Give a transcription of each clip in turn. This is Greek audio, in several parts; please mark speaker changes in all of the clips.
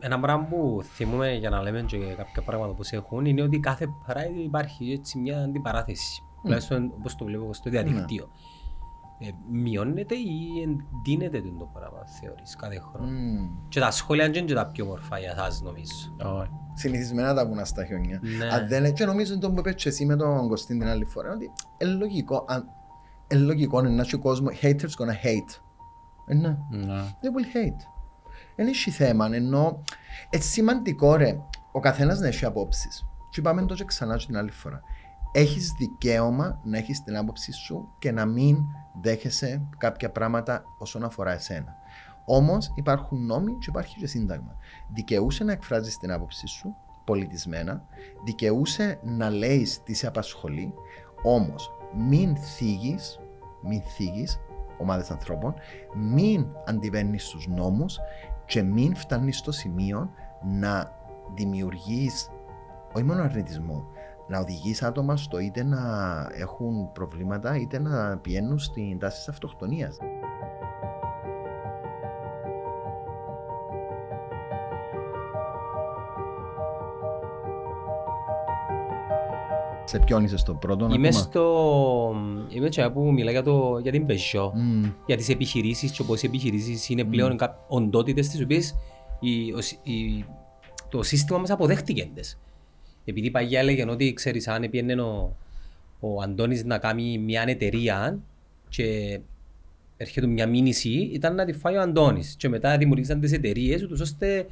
Speaker 1: ένα πράγμα που θυμούμε για να λέμε και κάποια πράγματα που έχουν είναι ότι κάθε Pride υπάρχει έτσι μια αντιπαράθεση. Mm. Τουλάχιστον όπως το βλέπω στο διαδικτύο. Mm. Ε, μειώνεται ή εντείνεται το πράγμα, θεωρείς, κάθε χρόνο; Mm. Και τα σχόλια είναι και τα πιο μορφά για εσάς, νομίζω.
Speaker 2: Oh. Συνηθισμένα τα βούνα στα χιόνια. Ναι. Αν δεν και νομίζω ότι το που είπες εσύ με τον Κωστίν την άλλη φορά, ότι είναι λογικό, αν, είναι λογικό να έχει κόσμο, haters gonna hate. Ε, ναι. ναι. They will hate. Δεν έχει θέμα, ενώ είναι σημαντικό ρε, ο καθένας να έχει απόψεις. Και είπαμε το και ξανά την άλλη φορά. Έχεις δικαίωμα να έχεις την άποψη σου και να μην δέχεσαι κάποια πράγματα όσον αφορά εσένα. Όμως υπάρχουν νόμοι και υπάρχει και σύνταγμα. Δικαιούσε να εκφράζεις την άποψή σου πολιτισμένα, δικαιούσε να λέεις τι σε απασχολεί, όμως μην θίγεις, μην θίγεις ομάδες ανθρώπων, μην αντιβαίνεις στους νόμους και μην φτάνεις στο σημείο να δημιουργείς όχι μόνο αρνητισμό, να οδηγείς άτομα στο είτε να έχουν προβλήματα είτε να πηγαίνουν στην τάση της αυτοκτονίας. Σε ποιον είσαι στο πρώτο
Speaker 1: Είμαι ακόμα; στο... Είμαι και που μιλά για, το... για την Peugeot, mm. για τις επιχειρήσεις και πώς οι επιχειρήσεις είναι πλέον mm. οντότητες τις οποίες η... Η... το σύστημα μας αποδέχτηκε Επειδή παγιά έλεγε ότι ξέρεις αν έπιανε ο, ο Αντώνης να κάνει μια εταιρεία και έρχεται μια μήνυση ήταν να τη φάει ο Αντώνης και μετά δημιουργήσαν τις εταιρείες ούτως ώστε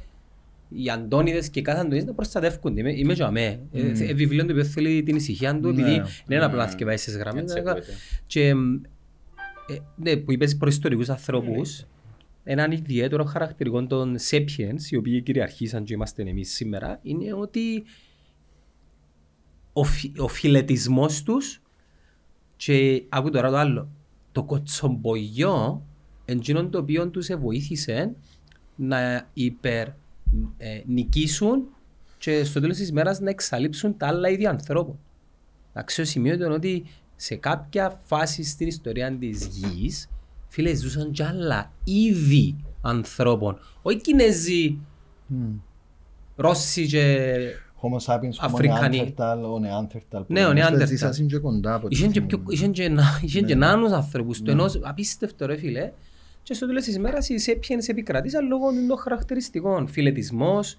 Speaker 1: οι Αντώνιδες και κάθε Αντώνιδες να προστατεύκονται. Είμαι, είμαι και αμέ. Mm. Ε, βιβλίο του θέλει την ησυχία του, επειδή δεν είναι απλά θυκευάσεις στις γραμμές. Και ε, ναι, που είπες προϊστορικούς ανθρώπους, έναν ιδιαίτερο χαρακτηριστικό των sapiens, οι οποίοι κυριαρχήσαν και είμαστε εμείς σήμερα, είναι ότι ο, φι, ο φιλετισμός τους και άκου τώρα το άλλο, το κοτσομπογιό εντζήνων το οποίο τους βοήθησε να υπερ ε, νικήσουν και στο τέλος της μέρας να εξαλείψουν τα άλλα ίδια ανθρώπων. Αξιοσημείωτο είναι ότι σε κάποια φάση στην ιστορία της γης φίλε ζούσαν κι άλλα είδη ανθρώπων. Όχι Κινέζοι, mm. Ρώσοι και
Speaker 2: Homo sapiens, Αφρικανοί. ο Neanderthal.
Speaker 1: Ναι, ο Neanderthal.
Speaker 2: Είσαν και κοντά από
Speaker 1: Είχαν και νάνους ανθρώπους. Το ενός απίστευτο ρε φίλε και στο τέλος της μέρα οι σέπιενε επικρατήσαν λόγω των χαρακτηριστικών. Φιλετισμός,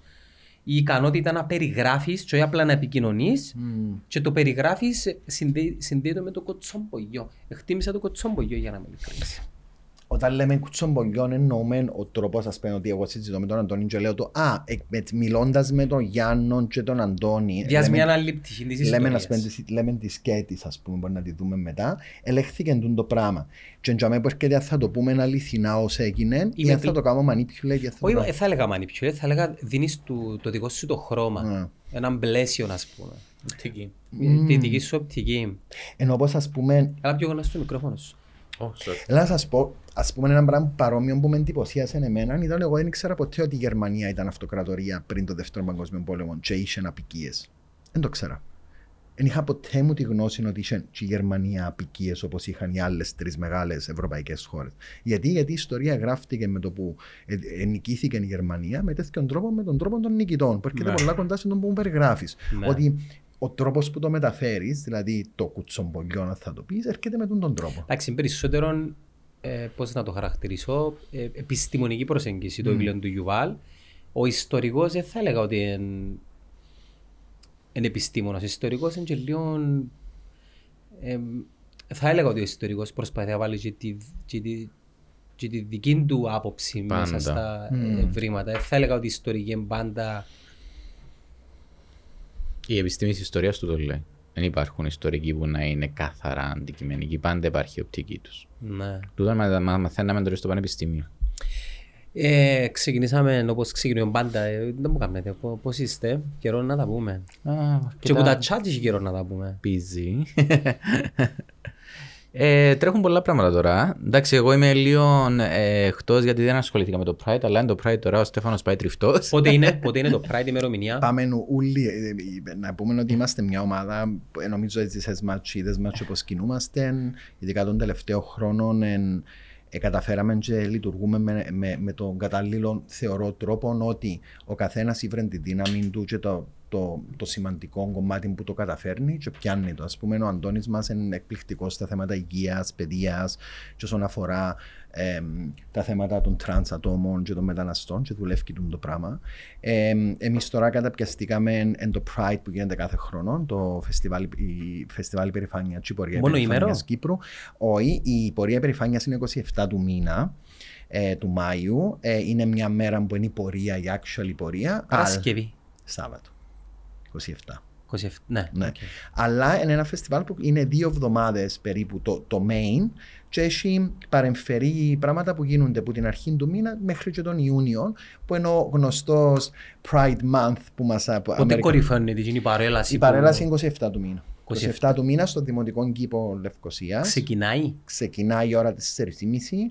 Speaker 1: η ικανότητα να περιγράφεις, και όχι απλά να επικοινωνείς, mm. και το περιγράφεις συνδέεται με το κοτσόμπογιο. Εκτίμησα το κοτσόμπογιο για να με ειλικρινή.
Speaker 2: Όταν λέμε κουτσομπολιόν εννοούμε ο τρόπος ας πούμε ότι εγώ συζητώ με τον Αντώνη και λέω το «Α, ε, μιλώντας με τον Γιάννο και τον Αντώνη».
Speaker 1: Διάς μια άλλη πτυχή της ιστορίας.
Speaker 2: Λέμε, λέμε της σκέτη, ας πούμε, μπορεί να τη δούμε μετά. Ελέγχθηκε το πράγμα. Και για μένα έρχεται θα το πούμε αληθινά ως έγινε ή αν θα το κάνω manipulate.
Speaker 1: Όχι, δεν θα έλεγα manipulate, θα έλεγα δίνεις το, το δικό σου το χρώμα. Ναι. Έναν πλαίσιο, ας πούμε. Τη δική σου οπτική.
Speaker 2: Ενώ όπως ας πούμε...
Speaker 1: Αλλά πιο γνωστό μικρόφωνο σου.
Speaker 2: Έλα να σας πω, ας πούμε ένα πράγμα παρόμοιο που με εντυπωσίασε εμένα ήταν εγώ δεν ήξερα ποτέ ότι η Γερμανία ήταν αυτοκρατορία πριν το δεύτερο παγκόσμιο πόλεμο και είχε απικίες. Δεν το ξέρα. Δεν είχα ποτέ μου τη γνώση ότι είχε και η Γερμανία απικίες όπως είχαν οι άλλες τρεις μεγάλες ευρωπαϊκές χώρες. Γιατί, γιατί η ιστορία γράφτηκε με το που νικήθηκε η Γερμανία με τέτοιον τρόπο, με τον τρόπο των νικητών. Που έρχεται ναι. πολλά κοντά στον που περιγράφεις. Ναι. Ότι ο τρόπος που το μεταφέρεις, δηλαδή το κουτσομπολιό, να θα το πεις, έρχεται με τον τρόπο.
Speaker 1: Εντάξει, περισσότερο, ε, πώς να το χαρακτηρίσω, ε, επιστημονική προσέγγιση mm. το βιβλίο του Γιουβάλ. Ο ιστορικός δεν θα έλεγα ότι είναι, είναι επιστήμονας. Ο ιστορικός είναι και λίγο. Ε, θα έλεγα ότι ο ιστορικός προσπαθεί να βάλει και τη, και τη, και τη δική του άποψη πάντα. μέσα στα mm. ευρήματα. Θα έλεγα ότι η ιστορική είναι πάντα
Speaker 3: η επιστήμη της ιστορίας του το λέει. Δεν υπάρχουν ιστορικοί που να είναι καθαρά αντικειμενικοί. Πάντα υπάρχει η οπτική τους.
Speaker 1: Ναι.
Speaker 3: Τούτο μαθαίναμε τώρα στο πανεπιστήμιο.
Speaker 1: Ε, ξεκινήσαμε όπως ξεκινήσαμε πάντα. Ε, δεν μου κάνετε. Πώς είστε, καιρό να τα πούμε. Α, και που τα chat είχε καιρό να τα πούμε.
Speaker 3: Busy. Ε, τρέχουν πολλά πράγματα τώρα. Εντάξει, εγώ είμαι λίγο ε, εκτός γιατί δεν ασχολήθηκα με το Pride, αλλά είναι το Pride τώρα ο Στέφανος πάει τριφτός.
Speaker 1: Πότε είναι, πότε είναι το Pride ημερομηνία;
Speaker 2: Πάμε ούλοι. Ε, να πούμε ότι είμαστε μια ομάδα. Ε, νομίζω ότι σε μάτσι, είδε μάτσι όπως κινούμαστε. Ειδικά των τελευταίων χρόνων. ε, καταφέραμε και λειτουργούμε με, με, με τον κατάλληλο θεωρώ τρόπο ότι ο καθένας ήβρε τη δύναμη του και το, το, το σημαντικό κομμάτι που το καταφέρνει και πιάνει το. Α πούμε, ο Αντώνης μας είναι εκπληκτικός στα θέματα υγείας, παιδείας και όσον αφορά ε, τα θέματα των τρανς ατόμων και των μεταναστών και δουλεύει το πράγμα. Ε, Εμείς τώρα καταπιαστήκαμε εν το Pride που γίνεται κάθε χρόνο, το φεστιβάλ, η φεστιβάλ υπερηφάνεια και η πορεία υπερηφάνειας Κύπρου. Όχι, η πορεία υπερηφάνειας είναι 27 του μήνα. Ε, του Μάιου. Ε, είναι μια μέρα που είναι η πορεία, η actual πορεία.
Speaker 1: Παρασκευή.
Speaker 2: Σάββατο. 27.
Speaker 1: 27, ναι.
Speaker 2: ναι. Okay. Αλλά είναι ένα φεστιβάλ που είναι δύο εβδομάδες περίπου το, το main και έχει παρεμφερεί πράγματα που γίνονται από την αρχή του μήνα μέχρι και τον Ιούνιο που είναι ο γνωστός Pride Month που μας
Speaker 1: απο... Πότε κορυφώνεται η παρέλαση.
Speaker 2: Η παρέλαση είναι 27 του μήνα. 27, 27 του μήνα στο Δημοτικό Κήπο Λευκοσίας.
Speaker 1: Ξεκινάει.
Speaker 2: Ξεκινάει η ώρα της 4.30.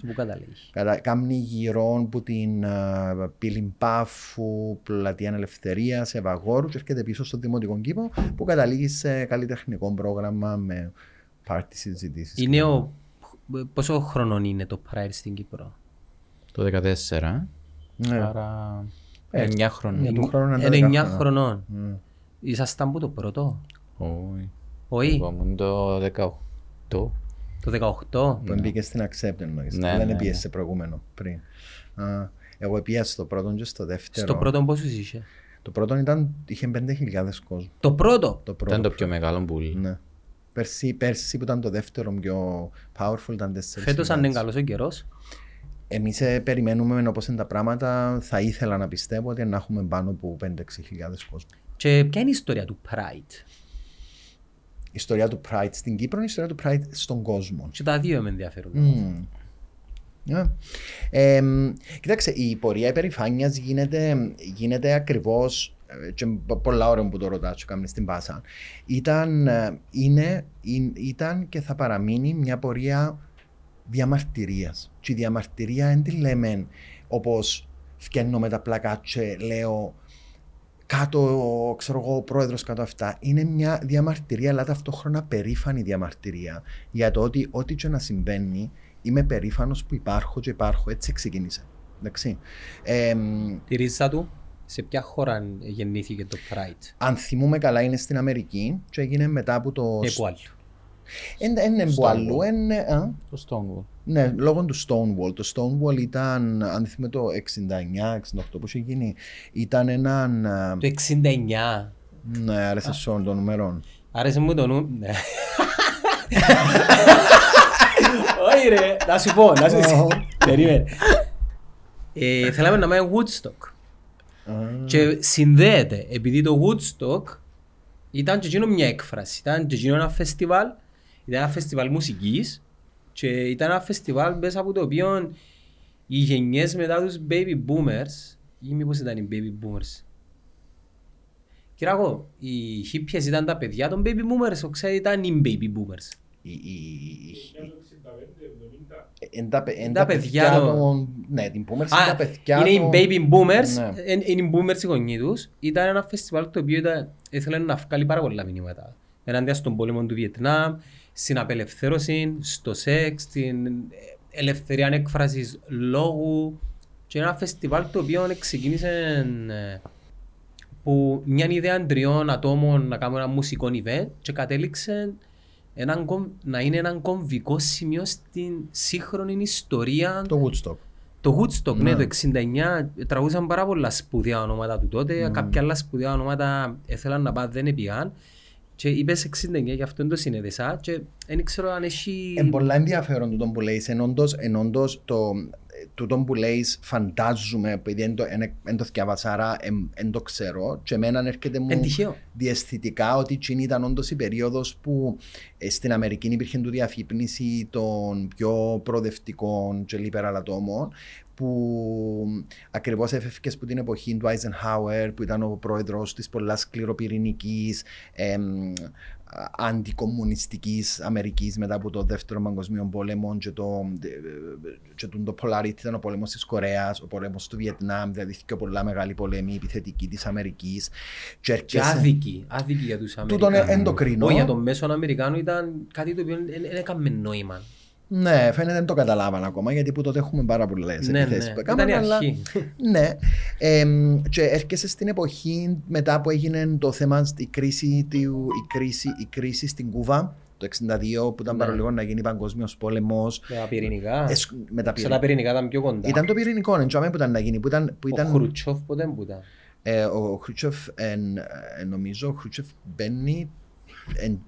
Speaker 1: Πού καταλήγει.
Speaker 2: Κατα... Κάμνει γύρω που την uh, Πύλη-Πάφου, Πλατεία Ελευθερίας, Ευαγόρου και έρχεται πίσω στο Δημοτικό Κήπο που καταλήγει σε καλλιτεχνικό πρόγραμμα με πάρτι συζητήσεις.
Speaker 1: Είναι ο Πόσο χρόνο είναι το Pride στην Κύπρο;
Speaker 3: Το 14. Ναι. Άρα 9 χρονών.
Speaker 1: Είναι 9 χρονών. Ήσασταν που το πρώτο;
Speaker 3: Όχι.
Speaker 1: Όχι.
Speaker 3: Εγώ ήμουν το 18.
Speaker 1: Το 18.
Speaker 2: Που μπήκες στην Accept εννοείς. Ναι, δεν ναι, πήγε ναι. σε προηγούμενο πριν. Εγώ πήγα στο πρώτο και στο δεύτερο.
Speaker 1: Στο πρώτο πόσους είχε;
Speaker 2: Το πρώτο ήταν, είχε 5.000 κόσμο.
Speaker 1: Το πρώτο;
Speaker 3: Το πρώτο. Ήταν το πιο μεγάλο μπουλ.
Speaker 2: Ναι. Πέρσι, πέρσι που ήταν το δεύτερο πιο powerful ήταν τέσσερις
Speaker 1: Φέτος αν είναι καλός ο καιρός;
Speaker 2: Εμείς ε, περιμένουμε όπως είναι τα πράγματα. Θα ήθελα να πιστεύω ότι να έχουμε πάνω από 5-6 χιλιάδες κόσμο.
Speaker 1: Και ποια είναι η ιστορία του Pride?
Speaker 2: Η ιστορία του Pride στην Κύπρο είναι η ιστορία του Pride στον κόσμο.
Speaker 1: Και τα δύο με ενδιαφέρουν.
Speaker 2: Mm. Yeah. Ε, κοίταξε, η πορεία υπερηφάνειας γίνεται, γίνεται ακριβώς ε, και πολλά ώρα που το ρωτάω και στην πάσα, ήταν, ε, είναι, ήταν και θα παραμείνει μια πορεία διαμαρτυρίας. Και η διαμαρτυρία δεν τη λέμε όπως φτιάχνω με τα πλακάτσε, λέω κάτω, ξέρω εγώ, ο πρόεδρος κάτω αυτά. Είναι μια διαμαρτυρία, αλλά ταυτόχρονα περήφανη διαμαρτυρία για το ότι ό,τι και να συμβαίνει, είμαι περήφανος που υπάρχω και υπάρχω. Έτσι ξεκίνησε. Εντάξει. Ε,
Speaker 1: Τη ρίζα του σε ποια χώρα γεννήθηκε το Pride;
Speaker 2: Αν θυμούμε καλά είναι στην Αμερική και έγινε μετά από το...
Speaker 1: Επού άλλο.
Speaker 2: Είναι που άλλο.
Speaker 3: Το Stonewall.
Speaker 2: Ναι, λόγω του Stonewall. Το Stonewall ήταν, αν θυμούμε το 69-68 που είχε γίνει, ήταν έναν...
Speaker 1: Το 69.
Speaker 2: Ναι, άρεσε σε όλων των νούμερων.
Speaker 1: Άρεσε μου το νου... Ναι. Όχι ρε, να σου πω, να σου πω. Περίμενε. Ε, θέλαμε να πάμε Woodstock. Και συνδέεται, επειδή το Woodstock ήταν και εκείνο μια έκφραση, ήταν και εκείνο ένα φεστιβάλ, ήταν ένα φεστιβάλ μουσικής και ήταν ένα φεστιβάλ μέσα από το οποίο οι γενιές μετά τους baby boomers, ή μήπως ήταν οι baby boomers, Κύριε εγώ, οι hippies ήταν τα παιδιά των baby boomers, ο ξέρετε ήταν οι baby boomers.
Speaker 2: Είναι τα παιδιά των... Ναι, την boomers είναι τα παιδιά
Speaker 1: Είναι οι baby boomers, ναι. είναι οι boomers οι γονείς τους. Ήταν ένα φεστιβάλ το οποίο ήθελε να βγάλει πάρα πολλά μηνύματα. Ενάντια στον πόλεμο του Βιετνάμ, στην απελευθέρωση, στο σεξ, στην ελευθερία έκφρασης λόγου. Και ένα φεστιβάλ το οποίο ξεκίνησε ε, που μια ιδέα τριών ατόμων να κάνουν ένα μουσικό event και κατέληξε έναν, να είναι ένα κομβικό σημείο στην σύγχρονη ιστορία.
Speaker 2: Το Woodstock.
Speaker 1: Το Woodstock, ναι, ναι το 69 τραγούσαν πάρα πολλά σπουδαία ονόματα του τότε. Mm. Κάποια άλλα σπουδαία ονόματα ήθελαν να πάνε, δεν έπιαν. Και είπες 69, γι' αυτό το συνέδεσα. Και δεν ξέρω αν έχει.
Speaker 2: Είναι πολλά ενδιαφέρον το που λέεις. Εν όντως το, τούτο που λέεις φαντάζομαι, επειδή δεν το θυκιάβασα, άρα δεν το ξέρω. Και εμένα έρχεται μου διαισθητικά ότι εκείνη ήταν όντως η περίοδος που ε, στην Αμερική υπήρχε του διαφύπνιση των πιο προοδευτικών και liberal ατόμων που ακριβώς έφευκε από την εποχή του Eisenhower, που ήταν ο πρόεδρος της πολλά σκληροπυρηνικής αντικομουνιστικής Αμερικής μετά από το δεύτερο παγκοσμίο πόλεμο και το, και το, το polarity ήταν ο πόλεμος της Κορέας, ο πόλεμος του Βιετνάμ, δηλαδή και πολλά μεγάλη πολέμη επιθετική της Αμερικής.
Speaker 1: Και, και άδικη, άδικη για τους
Speaker 2: Αμερικάνους. Τούτον εντοκρινό.
Speaker 1: Όχι, για τον μέσο Αμερικάνο ήταν κάτι το οποίο δεν έκανε νόημα.
Speaker 2: Ναι, φαίνεται δεν το καταλάβαν ακόμα γιατί που τότε έχουμε πάρα πολλές
Speaker 1: Ναι,
Speaker 2: επιθέσεις
Speaker 1: ναι.
Speaker 2: που
Speaker 1: Ήταν
Speaker 2: έκαναν.
Speaker 1: η
Speaker 2: Αλλά...
Speaker 1: αρχή.
Speaker 2: ναι. Ε, και έρχεσαι στην εποχή μετά που έγινε το θέμα, η κρίση, του, η κρίση, η κρίση στην Κούβα το 1962 που ήταν
Speaker 1: Ναι.
Speaker 2: παρολίγο να γίνει παγκόσμιος πόλεμος.
Speaker 1: Με τα πυρηνικά.
Speaker 2: με τα
Speaker 1: Σε τα
Speaker 2: πυρηνικά.
Speaker 1: πυρηνικά ήταν πιο κοντά.
Speaker 2: Ήταν το πυρηνικό, δεν ξέρω που ήταν να γίνει. Που ήταν, που
Speaker 1: Ο
Speaker 2: ήταν,
Speaker 1: Χρουτσόφ ποτέ που ήταν;
Speaker 2: ε, ο Χρούτσεφ, εν, ε, νομίζω, ο Χρούτσεφ μπαίνει. εν-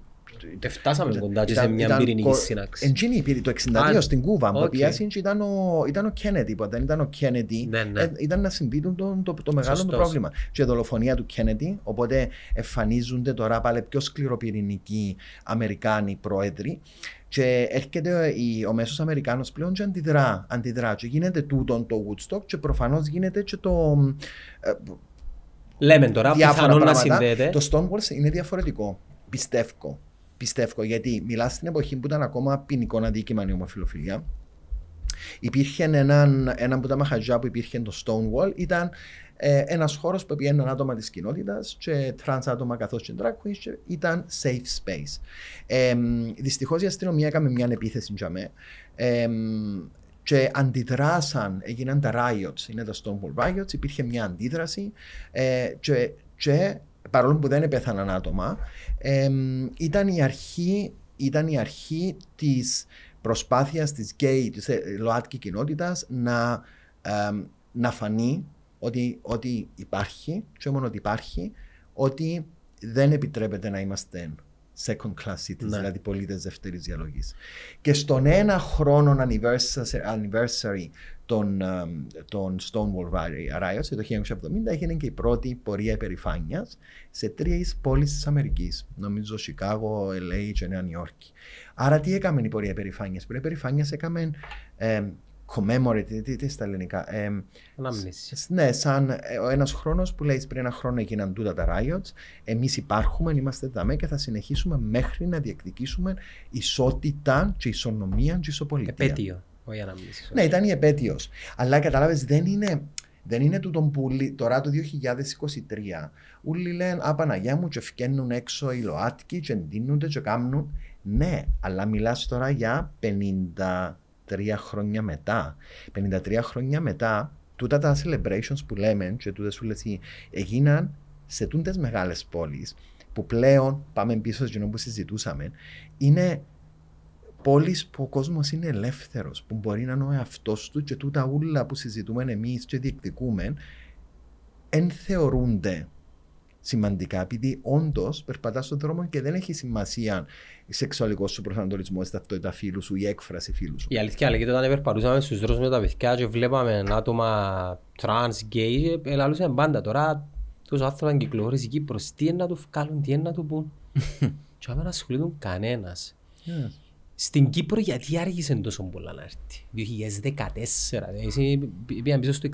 Speaker 1: Δεν φτάσαμε κοντά και σε
Speaker 2: ήταν-
Speaker 1: μια
Speaker 2: ήταν
Speaker 1: πυρηνική
Speaker 2: κο-
Speaker 1: σύναξη.
Speaker 2: Εντζίνη πήρε το 62
Speaker 1: Α,
Speaker 2: στην Κούβα.
Speaker 1: οκ.
Speaker 2: Που πιάσει ήταν ο, ήταν ο Κέννετι. Που δεν ήταν ο Κέννετι.
Speaker 1: Ναι, ναι.
Speaker 2: ε, ήταν να συμβεί το, το, το, το μεγάλο του
Speaker 1: Σωστός.
Speaker 2: πρόβλημα. Και η δολοφονία του Κέννετι. Οπότε εμφανίζονται τώρα πάλι πιο σκληροπυρηνικοί Αμερικάνοι πρόεδροι. Και έρχεται η- ο μέσος Αμερικάνος πλέον και αντιδρά, αντιδρά. Και γίνεται τούτον το Woodstock και προφανώς γίνεται και το, ε,
Speaker 1: Λέμε τώρα,
Speaker 2: διάφορα
Speaker 1: πιθανόν να
Speaker 2: πράγματα.
Speaker 1: συνδέεται.
Speaker 2: Το Stonewall είναι διαφορετικό. Πιστεύω. Πιστεύω γιατί μιλάς στην εποχή που ήταν ακόμα ποινικό αδίκημα η ομοφυλοφιλία. Υπήρχε έναν, έναν από τα μαγαζιά που υπήρχε το Stonewall, ήταν ε, ένας χώρος που πήγαιναν άτομα της κοινότητας και τρανς άτομα καθώς και drag queens και ήταν safe space. Ε, Δυστυχώς η αστυνομία έκαμε μια επίθεση για μέ. Ε, και αντιδράσαν, έγιναν τα riots, είναι τα Stonewall riots, υπήρχε μια αντίδραση ε, και, και παρόλο που δεν επέθαναν άτομα, ε, ήταν η αρχή, ήταν η αρχή της προσπάθειας της γκέι, της ε, ΛΟΑΤΚΙ κοινότητας να, ε, να φανεί ότι, ότι υπάρχει και μόνο ότι υπάρχει, ότι δεν επιτρέπεται να είμαστε second class citizens,
Speaker 1: Ναι.
Speaker 2: δηλαδή πολίτες δεύτερης διαλογής. Και στον ένα χρόνο anniversary, anniversary των, ε, των Stonewall Riots, το 1970, έγινε και η πρώτη πορεία υπερηφάνειας σε τρεις πόλεις της Αμερικής. Νομίζω Σικάγο, LA και Νέα Νιόρκη. Άρα τι έκαμε η πορεία υπερηφάνειας; Η πορεία υπερηφάνειας έκαμε ε, commemorate, τι, τι, τι στα ελληνικά. Ε,
Speaker 1: Ανάμνηση.
Speaker 2: ναι, σαν ε, ο ένας χρόνος που λέει πριν ένα χρόνο έγιναν τούτα τα riots. Εμείς υπάρχουμε, είμαστε δαμέ και θα συνεχίσουμε μέχρι να διεκδικήσουμε ισότητα και ισονομία και ισοπολιτεία.
Speaker 1: Επέτειο. Όχι ανάμνηση.
Speaker 2: Ναι, ήταν η επέτειος. Αλλά κατάλαβες, δεν είναι, δεν είναι τούτον που λι- τώρα το 2023 όλοι λένε Α, Παναγιά μου, και φκαίνουν έξω οι ΛΟΑΤΚΙ, και εντύνονται, και κάνουν. Ναι, αλλά μιλάς τώρα για 53 χρόνια μετά. 53 χρόνια μετά, τούτα τα celebrations που λέμε, και τούτες σου λες, έγιναν σε τούτε μεγάλες πόλεις που πλέον πάμε πίσω σε που συζητούσαμε, είναι πόλεις που ο κόσμος είναι ελεύθερος, που μπορεί να είναι ο εαυτός του και τούτα ούλα που συζητούμε εμείς και διεκδικούμε, εν θεωρούνται σημαντικά, επειδή όντως περπατάς στον δρόμο και δεν έχει σημασία η σεξουαλικός σου προσανατολισμός, η ταυτότητα φίλου σου, η έκφραση φίλου σου.
Speaker 1: Η αλήθεια λέγεται όταν περπατούσαμε στους δρόμους με τα παιδιά και βλέπαμε άτομα trans, gay, ελαλούσαμε πάντα τώρα τους άνθρωποι κυκλοφορείς στην Κύπρος, τι είναι να του βγάλουν, τι είναι να του πούν. και άμα να ασχολούνται κανένας.
Speaker 2: Yes.
Speaker 1: Στην Κύπρο γιατί άργησε τόσο πολλά να έρθει. 2014, εσύ πήγαν πίσω στο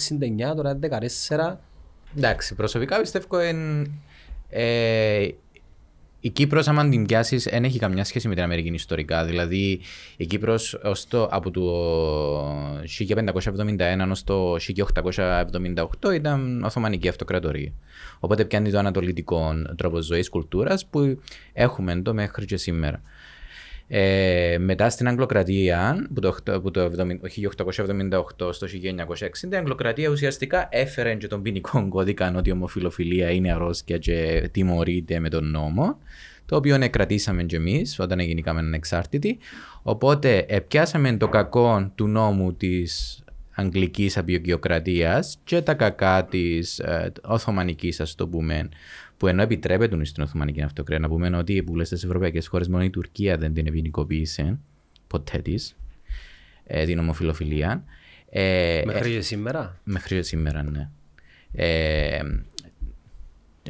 Speaker 1: 69, τώρα 14.
Speaker 3: Εντάξει, προσωπικά πιστεύω εν, ε, η Κύπρος άμα την πιάσεις δεν έχει καμιά σχέση με την Αμερική ιστορικά. Δηλαδή η Κύπρος ως το, από το 1571 ως το 1878 ήταν Οθωμανική Αυτοκρατορία. Οπότε πιάνει το ανατολικό τρόπος ζωής, κουλτούρας που έχουμε το μέχρι και σήμερα. Ε, μετά στην Αγγλοκρατία, που το, οκτώ- που το 70 1878 στο 1960, η Αγγλοκρατία ουσιαστικά έφερε και τον ποινικό κώδικα ότι η ομοφιλοφιλία είναι αρρώστια και τιμωρείται με τον νόμο, το οποίο ναι, κρατήσαμε και εμείς όταν γίνηκαμε ανεξάρτητοι. Οπότε ε, πιάσαμε το κακό του νόμου της Αγγλικής Απειοκρατίας και τα κακά της ε, Οθωμανικής, ας το πούμε, που ενώ επιτρέπεται στην Οθωμανική Αυτοκρατία, να πούμε ότι που λες στις ευρωπαϊκές χώρες μόνο η Τουρκία δεν την ποινικοποίησε ποτέ της, ε, την ομοφιλοφιλία. Ε,
Speaker 1: Μέχρι και σήμερα;
Speaker 3: Μέχρι και σήμερα, ναι. Ε,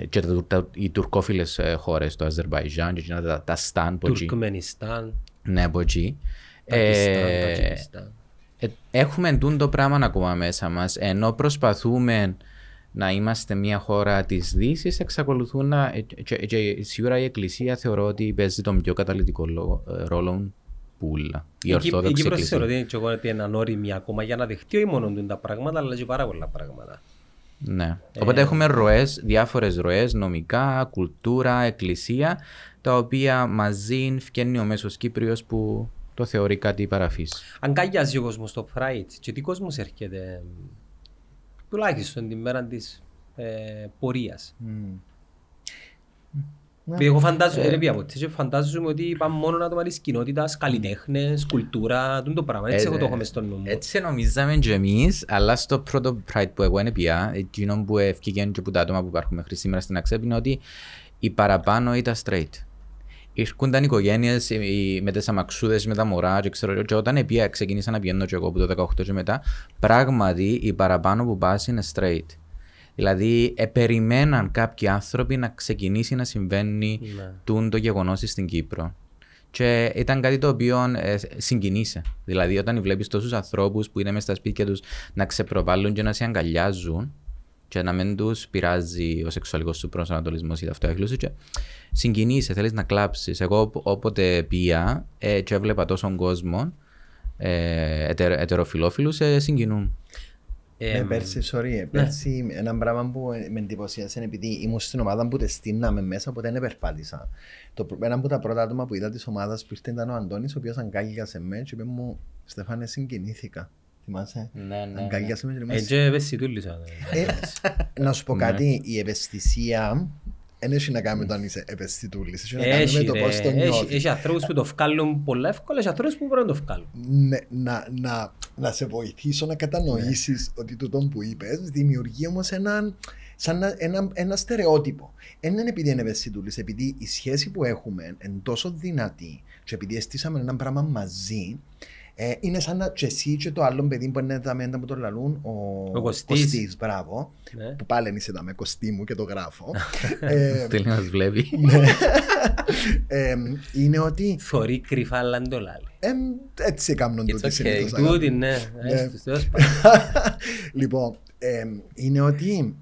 Speaker 3: και τα, τα, οι τουρκόφιλες ε, χώρες, το Αζερβαϊτζάν και εκείνα τα, τα Σταν, από εκεί.
Speaker 1: Τουρκμενιστάν,
Speaker 3: Ναι, από εκεί.
Speaker 1: Πακιστάν,
Speaker 3: Ε,
Speaker 1: Τατζικιστάν.
Speaker 3: ε, έχουμε τούν το πράγμα ακόμα μέσα μας, ενώ προσπαθούμε να είμαστε μια χώρα της Δύσης, εξακολουθούν να... ε, Και, και σίγουρα η Εκκλησία θεωρώ ότι παίζει τον πιο καταλητικό λόγο- ε, ρόλο πουλα. Η
Speaker 1: Η Κύπ- η
Speaker 3: Ορθόδοξη
Speaker 1: Κύπρος θεωρώ
Speaker 3: Εκκλησία.
Speaker 1: ότι είναι και εγώ ότι είναι ανώριμη ακόμα για να δεχτεί όχι μόνο τούν τα πράγματα, αλλά και πάρα πολλά πράγματα.
Speaker 3: Ναι. Οπότε έχουμε ροές, διάφορες ροές, νομικά, κουλτούρα, εκκλησία, τα οποία μαζί φτιάχνει ο μέσος Κύπριος που το θεωρεί κάτι παραφής.
Speaker 1: Αγκαλιάζει ο κόσμος το Pride και τι κόσμος έρχεται τουλάχιστον την μέρα της ε, πορείας. Mm. Ναι. Εγώ φαντάζομαι, ε, ρε ποτέ, φαντάζομαι ότι είπαμε μόνο άτομα της κοινότητας, καλλιτέχνες, κουλτούρα, το πράγμα. Έτσι ε, εγώ το έχω μες στο νου
Speaker 3: Έτσι νομίζαμε και εμείς, αλλά στο πρώτο Pride που εγώ είναι πια, εκείνο που ευκήγε και από τα άτομα που υπάρχουν μέχρι σήμερα στην Αξέπη, είναι ότι οι παραπάνω ήταν straight. Ήρκονταν οικογένειε με τις αμαξούδες, με τα μωρά, και, ξέρω, και όταν επία, ξεκίνησα να πηγαίνω και εγώ από το 18 και μετά, πράγματι οι παραπάνω που πας είναι straight. Δηλαδή, επεριμέναν κάποιοι άνθρωποι να ξεκινήσει να συμβαίνει ναι. το γεγονός στην Κύπρο. Και ήταν κάτι το οποίο ε, συγκινήσε. Δηλαδή, όταν βλέπεις τόσους ανθρώπους που είναι μέσα στα σπίτια τους να ξεπροβάλλουν και να σε αγκαλιάζουν και να μην τους πειράζει ο σεξουαλικός του προσανατολισμός ή ταυτόχλωση. Και συγκινήσει, θέλεις να κλάψεις. Εγώ όποτε πια ε, και έβλεπα τόσο κόσμο ε, ετεροφιλόφιλους, ε, συγκινούν.
Speaker 2: Ε, πέρσι, sorry, ναι. πέρσι ένα πράγμα που με εντυπωσίασε επειδή ήμουν στην ομάδα που τεστήναμε μέσα, οπότε δεν περπάτησα. Το, ένα από τα πρώτα άτομα που είδα της ομάδας που ήρθε ήταν ο Αντώνης, ο οποίος αγκάλιασε με και είπε μου, Στεφάνε, συγκινήθηκα. Θυμάσαι,
Speaker 3: ναι, ναι,
Speaker 2: αγκάλιασε
Speaker 1: με. Έτσι ευαισθητούλησα.
Speaker 2: Να σου πω ναι. κάτι, η ευαισθησία δεν έχει να κάνει με το αν είσαι ευαισθητούλης. Έχει να κάνει με το πώς το νιώθεις.
Speaker 1: Έχει ανθρώπους που το βγάλουν πολλά εύκολα, έχει ανθρώπους που πρέπει να το βγάλουν.
Speaker 2: Ναι, να, να, να σε βοηθήσω να κατανοήσεις ναι. ότι το που είπες δημιουργεί όμως έναν σαν ένα, ένα στερεότυπο. Δεν είναι επειδή είναι ευαισθητούλης, επειδή η σχέση που έχουμε είναι τόσο δυνατή και επειδή αισθήσαμε ένα πράγμα μαζί, ε, είναι σαν να και εσύ και το άλλο παιδί που είναι τα μέντα που το λαλούν, ο,
Speaker 1: ο Κωστής,
Speaker 2: μπράβο, ναι. που πάλι είσαι τα με Κωστή μου και το γράφω. ε,
Speaker 3: Θέλει να μας βλέπει.
Speaker 2: Ναι. ε, είναι ότι...
Speaker 1: Θωρεί κρυφά αλλά το λάλη.
Speaker 2: Ε, έτσι έκαναν το
Speaker 1: τι συνήθως. Τούτη, ναι. ναι.
Speaker 2: Λοιπόν, είναι ότι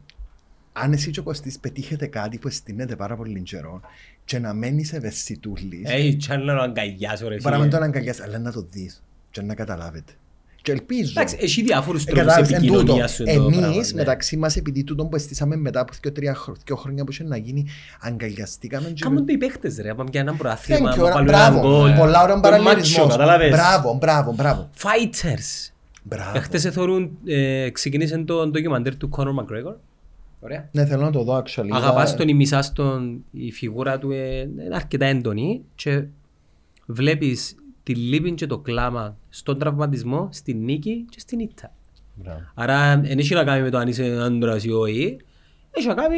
Speaker 2: αν εσύ και ο Κωστής πετύχετε κάτι που αισθήνεται πάρα πολύ καιρό και να μένεις ευαισθητούλης...
Speaker 1: Ε, και να το αγκαλιάσω ρε
Speaker 2: Παρά με το αγκαλιάσω, αλλά να το δεις και να καταλάβετε. Και ελπίζω.
Speaker 1: Εντάξει, έχει διάφορους τρόπους επικοινωνίας
Speaker 2: σου Εμείς ναι. μεταξύ μας επειδή τούτο που αισθήσαμε μετά από δύο, τρία δύο χρόνια που είχε να γίνει αγκαλιαστήκαμε.
Speaker 1: Κάμουν το οι παίχτες ρε, πάμε για ένα προαθήμα,
Speaker 2: Μπράβο, πολλά ώρα παραλληλισμός. Μπράβο, μπράβο, μπράβο.
Speaker 1: Fighters.
Speaker 2: Μπράβο.
Speaker 1: Χτες εθωρούν, ε, ξεκινήσαν το ντοκιμαντέρ του Conor McGregor.
Speaker 2: Ωραία. Ναι, θέλω να το δω, actually.
Speaker 1: Αγαπάς τον ή μισάς τον, η φιγούρα του είναι αρκετά έντονη και βλέπεις τη λύπη και το κλάμα στον τραυματισμό, στην νίκη και στην ήττα. Άρα δεν έχει να κάνει με το αν είσαι άντρας ή όχι, έχει να κάνει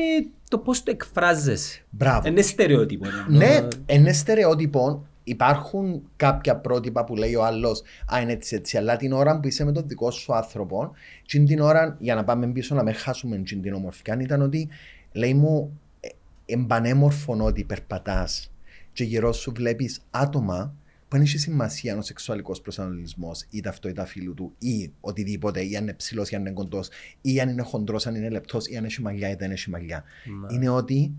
Speaker 1: το πώς το εκφράζεσαι.
Speaker 2: Μπράβο.
Speaker 1: Είναι στερεότυπο.
Speaker 2: Ναι, είναι στερεότυπο. Υπάρχουν κάποια πρότυπα που λέει ο άλλος, Α, είναι έτσι, έτσι. Αλλά την ώρα που είσαι με τον δικό σου άνθρωπο, και την ώρα, για να πάμε πίσω να με χάσουμε την ομορφιά, ήταν ότι λέει μου, «Ε, εμπανέμορφο ότι περπατάς και γύρω σου βλέπεις άτομα που δεν έχει σημασία ο σεξουαλικός προσανατολισμός ή ταυτότητα φίλου του ή οτιδήποτε, ή αν είναι ψηλός ή αν είναι κοντός, ή αν είναι χοντρός, αν είναι λεπτός, ή αν έχει μαλλιά ή δεν έχει μαλλιά. Ναι. Είναι ότι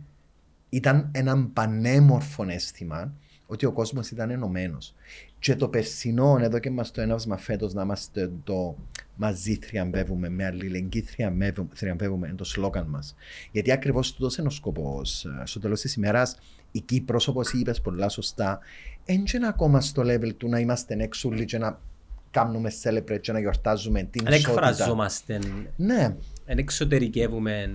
Speaker 2: ήταν ένα πανέμορφο αίσθημα ότι ο κόσμος ήταν ενωμένος. Και το περσινό, εδώ και μας το έναυσμα φέτος, να είμαστε το μαζί θριαμβεύουμε, με αλληλεγγύη θριαμβεύουμε, είναι το σλόγγαν μας. Γιατί ακριβώς αυτό είναι ο σκοπός. Στο τέλος της ημέρας, η Κύπρος, όπως είπες πολλά σωστά, δεν ακόμα στο level του να είμαστε έξω ούλοι και να κάνουμε celebrate και να γιορτάζουμε την ισότητα.
Speaker 1: Δεν εκφραζόμαστε.
Speaker 2: Ναι.
Speaker 1: Δεν εξωτερικεύουμε,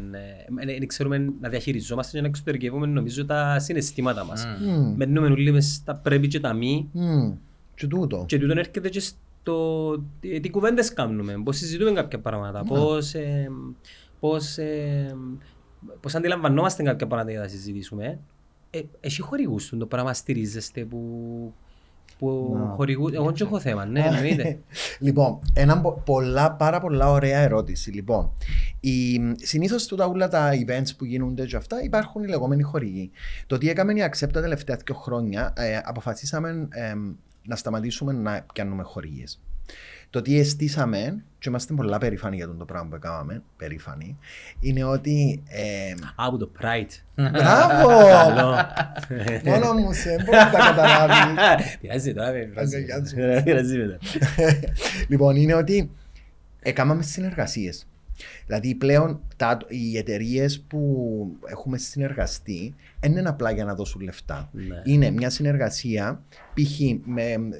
Speaker 1: δεν ξέρουμε να διαχειριζόμαστε και να εξωτερικεύουμε νομίζω τα συναισθήματα μας. Mm. Μένουμε όλοι μες στα πρέπει και τα μη.
Speaker 2: Mm. Και τούτο.
Speaker 1: Και τούτο έρχεται και στο τι κουβέντες κάνουμε, πώς συζητούμε κάποια πράγματα, mm. πώς, ε, πώς, ε, πώς αντιλαμβανόμαστε κάποια πράγματα για να συζητήσουμε. Ε, έχει χορηγούς το πράγμα στηρίζεστε που, που no. χορηγούν. Εγώ δεν έχω θέμα, ναι, εννοείται.
Speaker 2: λοιπόν, ένα πολλά, πάρα πολλά ωραία ερώτηση. Λοιπόν, συνήθως τούτα όλα τα events που γίνονται και αυτά υπάρχουν οι λεγόμενοι χορηγοί. Το τι έκαμε η Accept τα τελευταία δύο χρόνια, ε, αποφασίσαμε ε, να σταματήσουμε να πιάνουμε χορηγίες. Το τι αισθήσαμε, και είμαστε πολλά περήφανοι για το πράγμα που έκαναμε, περήφανοι, είναι ότι... Ε...
Speaker 1: Από το Pride.
Speaker 2: Μπράβο! Μόνος μου σε, μπορεί να τα καταλάβεις;
Speaker 1: Πειράζει τώρα,
Speaker 2: πειράζει Λοιπόν, είναι ότι έκαναμε συνεργασίες. Δηλαδή πλέον τα, οι εταιρείες που έχουμε συνεργαστεί δεν είναι απλά για να δώσουν λεφτά. Ναι. Είναι μια συνεργασία. Π.χ.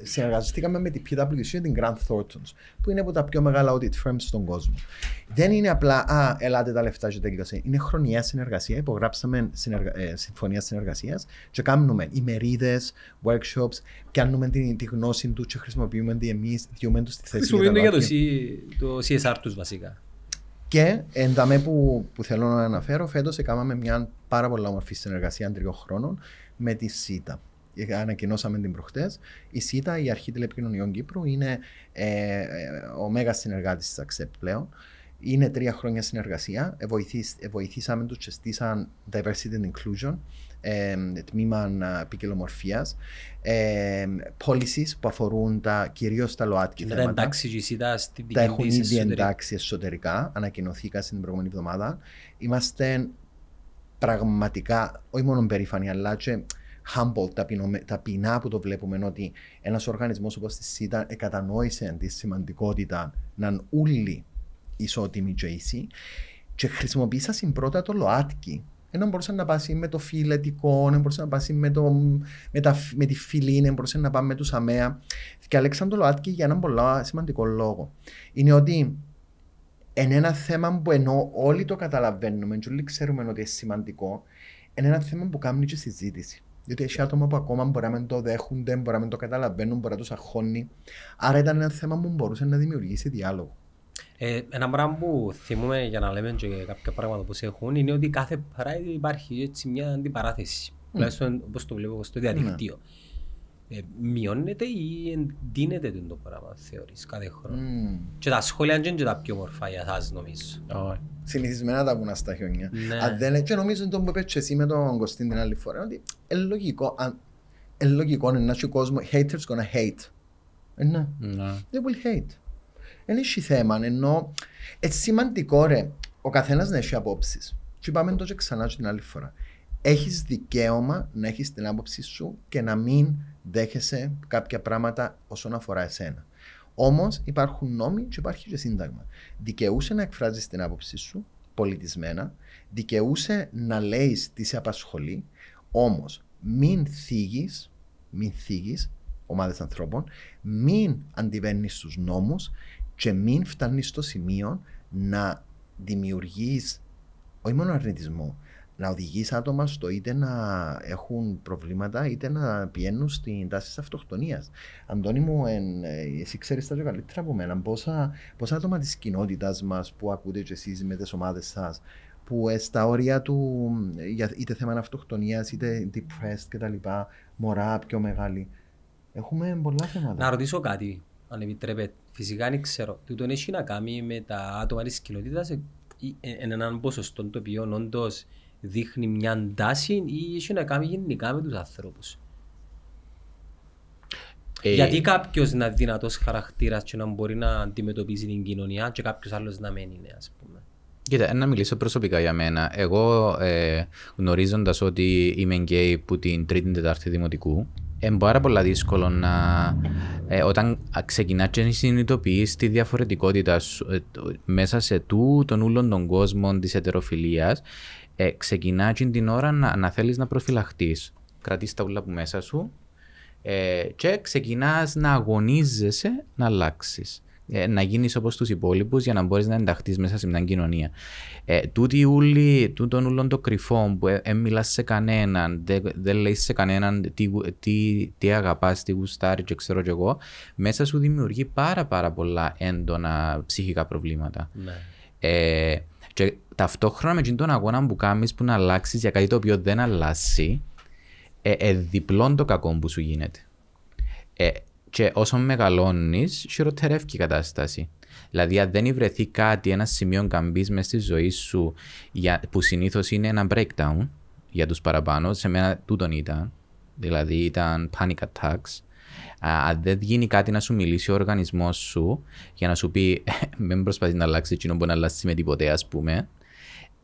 Speaker 2: συνεργαστήκαμε με την PwC και την Grant Thorntons, που είναι από τα πιο μεγάλα audit firms στον κόσμο. Δεν είναι απλά, α, ελάτε τα λεφτά και τελειώσε. Είναι χρονιά συνεργασία. Υπογράψαμε συνεργα... ε, συμφωνία συνεργασίας και κάνουμε ημερίδες, workshops, κάνουμε την, τη γνώση τους και χρησιμοποιούμε την εμεί, διούμε τους στη θέση.
Speaker 1: Χρησιμοποιούμε για το, το CSR τους βασικά.
Speaker 2: Και ενταμέ που, που θέλω να αναφέρω, φέτος έκαναμε μια πάρα πολύ όμορφη συνεργασία τριών χρόνων με τη ΣΥΤΑ. Ανακοινώσαμε την προχτές. Η ΣΥΤΑ, η Αρχή Τηλεπικοινωνιών Κύπρου, είναι ε, ε ο μέγας συνεργάτης της ΑΞΕΠ πλέον. Είναι τρία χρόνια συνεργασία. Ε, βοηθήσαμε τους και στήσαν diversity and inclusion ε, τμήμα ποικιλομορφίας, ε, policies που αφορούν τα, κυρίως τα ΛΟΑΤΚΙ
Speaker 1: θέματα. Τα εντάξει και
Speaker 2: Τα έχουν ήδη εντάξει εσωτερικά, ανακοινωθήκα στην προηγούμενη εβδομάδα. Είμαστε πραγματικά, όχι μόνο περήφανοι, αλλά και humble, ταπεινά που το βλέπουμε ότι ένας οργανισμός όπως της ΣΥΤΑ κατανόησε τη σημαντικότητα να είναι όλοι ισότιμοι και ίσοι και χρησιμοποίησα πρώτα το ΛΟΑΤΚΙ ενώ μπορούσε να πάει με το φιλετικό, να μπορούσε να πάει με, το, με, τα, με τη φιλή, να μπορούσε να πάει με τους αμαία. Και Αλέξανδρο Λοάτκι για έναν πολύ σημαντικό λόγο. Είναι ότι είναι ένα θέμα που ενώ όλοι το καταλαβαίνουμε και όλοι ξέρουμε ότι είναι σημαντικό, είναι ένα θέμα που κάνει και συζήτηση. Διότι έχει άτομα που ακόμα μπορεί να μην το δέχονται, μπορεί να μην το καταλαβαίνουν, μπορεί να τους αχώνει. Άρα ήταν ένα θέμα που μπορούσε να δημιουργήσει διάλογο.
Speaker 1: Ε, ένα πράγμα που θυμούμε για να λέμε και κάποια πράγματα που έχουν είναι ότι κάθε φορά υπάρχει έτσι μια αντιπαράθεση. Mm. Τουλάχιστον όπως το βλέπω στο διαδικτύο. Mm. Ε, μειώνεται ή εντείνεται το πράγμα, θεωρείς, κάθε χρόνο; Mm. Και τα σχόλια είναι και τα πιο μορφά για εσάς, νομίζω.
Speaker 2: Oh. Συνηθισμένα τα βουνά στα χιόνια. Ναι. Αν δεν, και νομίζω το που είπες εσύ με τον Κωστίν την άλλη φορά, ότι είναι λογικό, αν, είναι λογικό να έχει κόσμο, haters gonna hate. Ε, ναι. ναι. They will hate δεν έχει θέμα. Ενώ έτσι σημαντικό ρε, ο καθένας να έχει απόψεις. Και είπαμε το και ξανά την άλλη φορά. Έχεις δικαίωμα να έχεις την άποψή σου και να μην δέχεσαι κάποια πράγματα όσον αφορά εσένα. Όμως υπάρχουν νόμοι και υπάρχει και σύνταγμα. Δικαιούσε να εκφράζεις την άποψή σου πολιτισμένα, δικαιούσε να λέεις τι σε απασχολεί, όμως μην θίγεις, μην θίγεις ομάδες ανθρώπων, μην αντιβαίνεις στους νόμους και μην φτάνει στο σημείο να δημιουργείς όχι μόνο αρνητισμό, να οδηγείς άτομα στο είτε να έχουν προβλήματα είτε να πηγαίνουν στην τάση της αυτοκτονίας. Αντώνη μου, εν, εσύ ξέρεις τα καλύτερα από μένα. Πόσα, πόσα άτομα της κοινότητας μας που ακούτε και εσείς με τις ομάδες σας, που στα όρια του, είτε θέμα αυτοκτονίας είτε depressed κτλ., μωρά πιο μεγάλη. Έχουμε πολλά θέματα.
Speaker 1: Να ρωτήσω κάτι, αν επιτρέπετε. Φυσικά δεν ξέρω. Τούτο έχει να κάνει με τα άτομα της κοινότητας είναι έναν ποσοστό το οποίο όντως δείχνει μια τάση ή έχει να κάνει γενικά με τους ανθρώπους. Ε... Γιατί κάποιος να είναι δυνατός χαρακτήρας και να μπορεί να αντιμετωπίζει την κοινωνία και κάποιος άλλος να μένει, ας πούμε.
Speaker 3: Κοίτα, να μιλήσω προσωπικά για μένα. Εγώ ε, γνωρίζοντας ότι είμαι γκέι που την τρίτη τετάρτη δημοτικού, είναι πάρα πολύ δύσκολο να. Ε, όταν ξεκινάς και συνειδητοποιείς τη διαφορετικότητα σου, ε, μέσα σε τού των όλων των κόσμων της ετεροφιλίας, ε, ξεκινάς την ώρα να, να θέλεις να προφυλαχτείς. Κρατείς τα ούλα που μέσα σου ε, και ξεκινάς να αγωνίζεσαι να αλλάξεις. Ε, να γίνεις όπως τους υπόλοιπους για να μπορείς να ενταχθείς μέσα σε μια κοινωνία. Ε, τούτη ούλη, τούτον ούλον το κρυφό που δεν ε, μιλάς σε κανέναν, δεν δε λέει σε κανέναν τι, τι, τι αγαπάς, τι γουστάρεις, και ξέρω κι εγώ, μέσα σου δημιουργεί πάρα πάρα πολλά έντονα ψυχικά προβλήματα. Ναι. Ε, και ταυτόχρονα με τον αγώνα που κάνεις που να αλλάξεις για κάτι το οποίο δεν αλλάζει, ε, ε, διπλών το κακό που σου γίνεται. Ε, και όσο μεγαλώνεις, χειροτερεύει η κατάσταση. Δηλαδή, αν δεν βρεθεί κάτι, ένα σημείο καμπής μέσα στη ζωή σου, για, που συνήθως είναι ένα breakdown για τους παραπάνω, σε μένα τούτον ήταν. Δηλαδή, ήταν panic attacks. Αν δεν γίνει κάτι να σου μιλήσει ο οργανισμός σου για να σου πει, μην προσπαθεί να αλλάξει εκείνο που να αλλάξει με τίποτε, ας πούμε,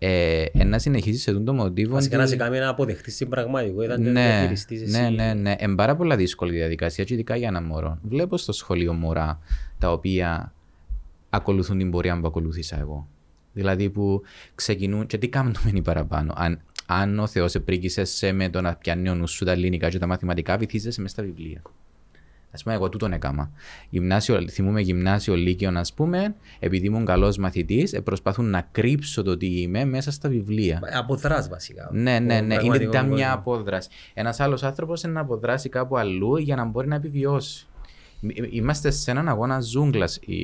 Speaker 3: ε, ε, να συνεχίσεις σε αυτό το μοτίβο.
Speaker 1: Βασικά να σε κάνει να αποδεχτείς την πραγματικότητα. Ναι,
Speaker 3: ναι, ναι, ναι. Είναι πάρα πολύ δύσκολη διαδικασία, και ειδικά για ένα μωρό. Βλέπω στο σχολείο μωρά τα οποία ακολουθούν την πορεία που ακολούθησα εγώ. Δηλαδή που ξεκινούν και τι κάνουν το παραπάνω. Αν, αν ο Θεός επρίκησε σε με το να πιάνει ο νους σου τα ελληνικά και τα μαθηματικά, βυθίζεσαι μέσα στα βιβλία. Α πούμε, εγώ τούτον έκανα. Γυμνάσιο, θυμούμε γυμνάσιο Λύκειο, ας πούμε, επειδή ήμουν καλός μαθητής, ε, προσπαθούν να κρύψω το τι είμαι μέσα στα βιβλία.
Speaker 1: Αποδράς βασικά.
Speaker 3: Ναι, ναι, ναι. Είναι ήταν μια απόδραση. Ένας άλλος άνθρωπος είναι να αποδράσει κάπου αλλού για να μπορεί να επιβιώσει. Είμαστε σε έναν αγώνα ζούγκλας η,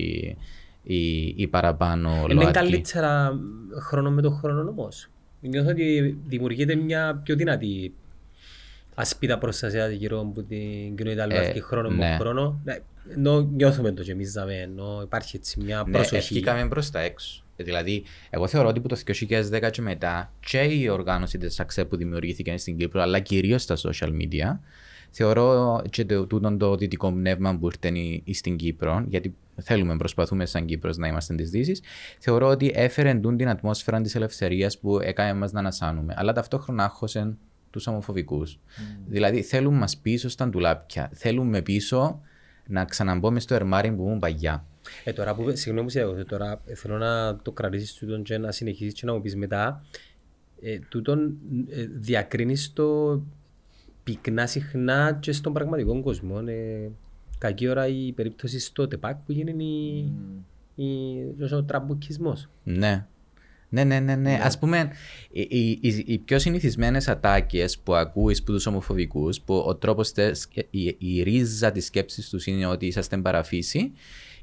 Speaker 3: η, η παραπάνω
Speaker 1: ΛΟΑΤΚΙ. Είναι καλύτερα χρόνο με τον χρόνο όμω. Νιώθω ότι δημιουργείται μια πιο δυνατή ασπίδα προστασία γύρω από την κοινωνία αλβατική ε, χρόνο με ναι. χρόνο. Ναι, ενώ νιώθουμε το και εμείς ενώ υπάρχει έτσι μια ναι, προσοχή. Ναι,
Speaker 3: ευχήκαμε προς τα έξω. Ε, δηλαδή, εγώ θεωρώ ότι από το 2010 και μετά και η οργάνωση της ΑΞΕ που δημιουργήθηκε στην Κύπρο, αλλά κυρίως στα social media, θεωρώ και το, τούτο το δυτικό πνεύμα που ήρθε στην Κύπρο, γιατί θέλουμε, προσπαθούμε σαν Κύπρος να είμαστε τη Δύσης, θεωρώ ότι έφερε την ατμόσφαιρα της ελευθερίας που έκανε μας να ανασάνουμε. Αλλά ταυτόχρονα άχωσε τους ομοφοβικούς. Mm. Δηλαδή θέλουν μας πίσω στα ντουλάπια. Θέλουμε πίσω να ξαναμπούμε στο ερμάρι που ήμουν παγιά.
Speaker 1: Ε, τώρα που, συγγνώμη σε τώρα θέλω να το κρατήσεις τούτον και να συνεχίσεις και να μου πεις μετά. Ε, τούτον ε, διακρίνεις το πυκνά συχνά και στον πραγματικό κόσμο. Ε, κακή ώρα η περίπτωση στο ΤΕΠΑΚ που γίνει η, mm. η, ο τραμπουκισμός.
Speaker 3: Ναι. Ναι, ναι, ναι. ναι. Α πούμε, οι, οι, οι, πιο συνηθισμένες ατάκες που ακούει από τους ομοφοβικούς, που ο τρόπος, η, η ρίζα της σκέψης τους είναι ότι είσαστε παρά φύση,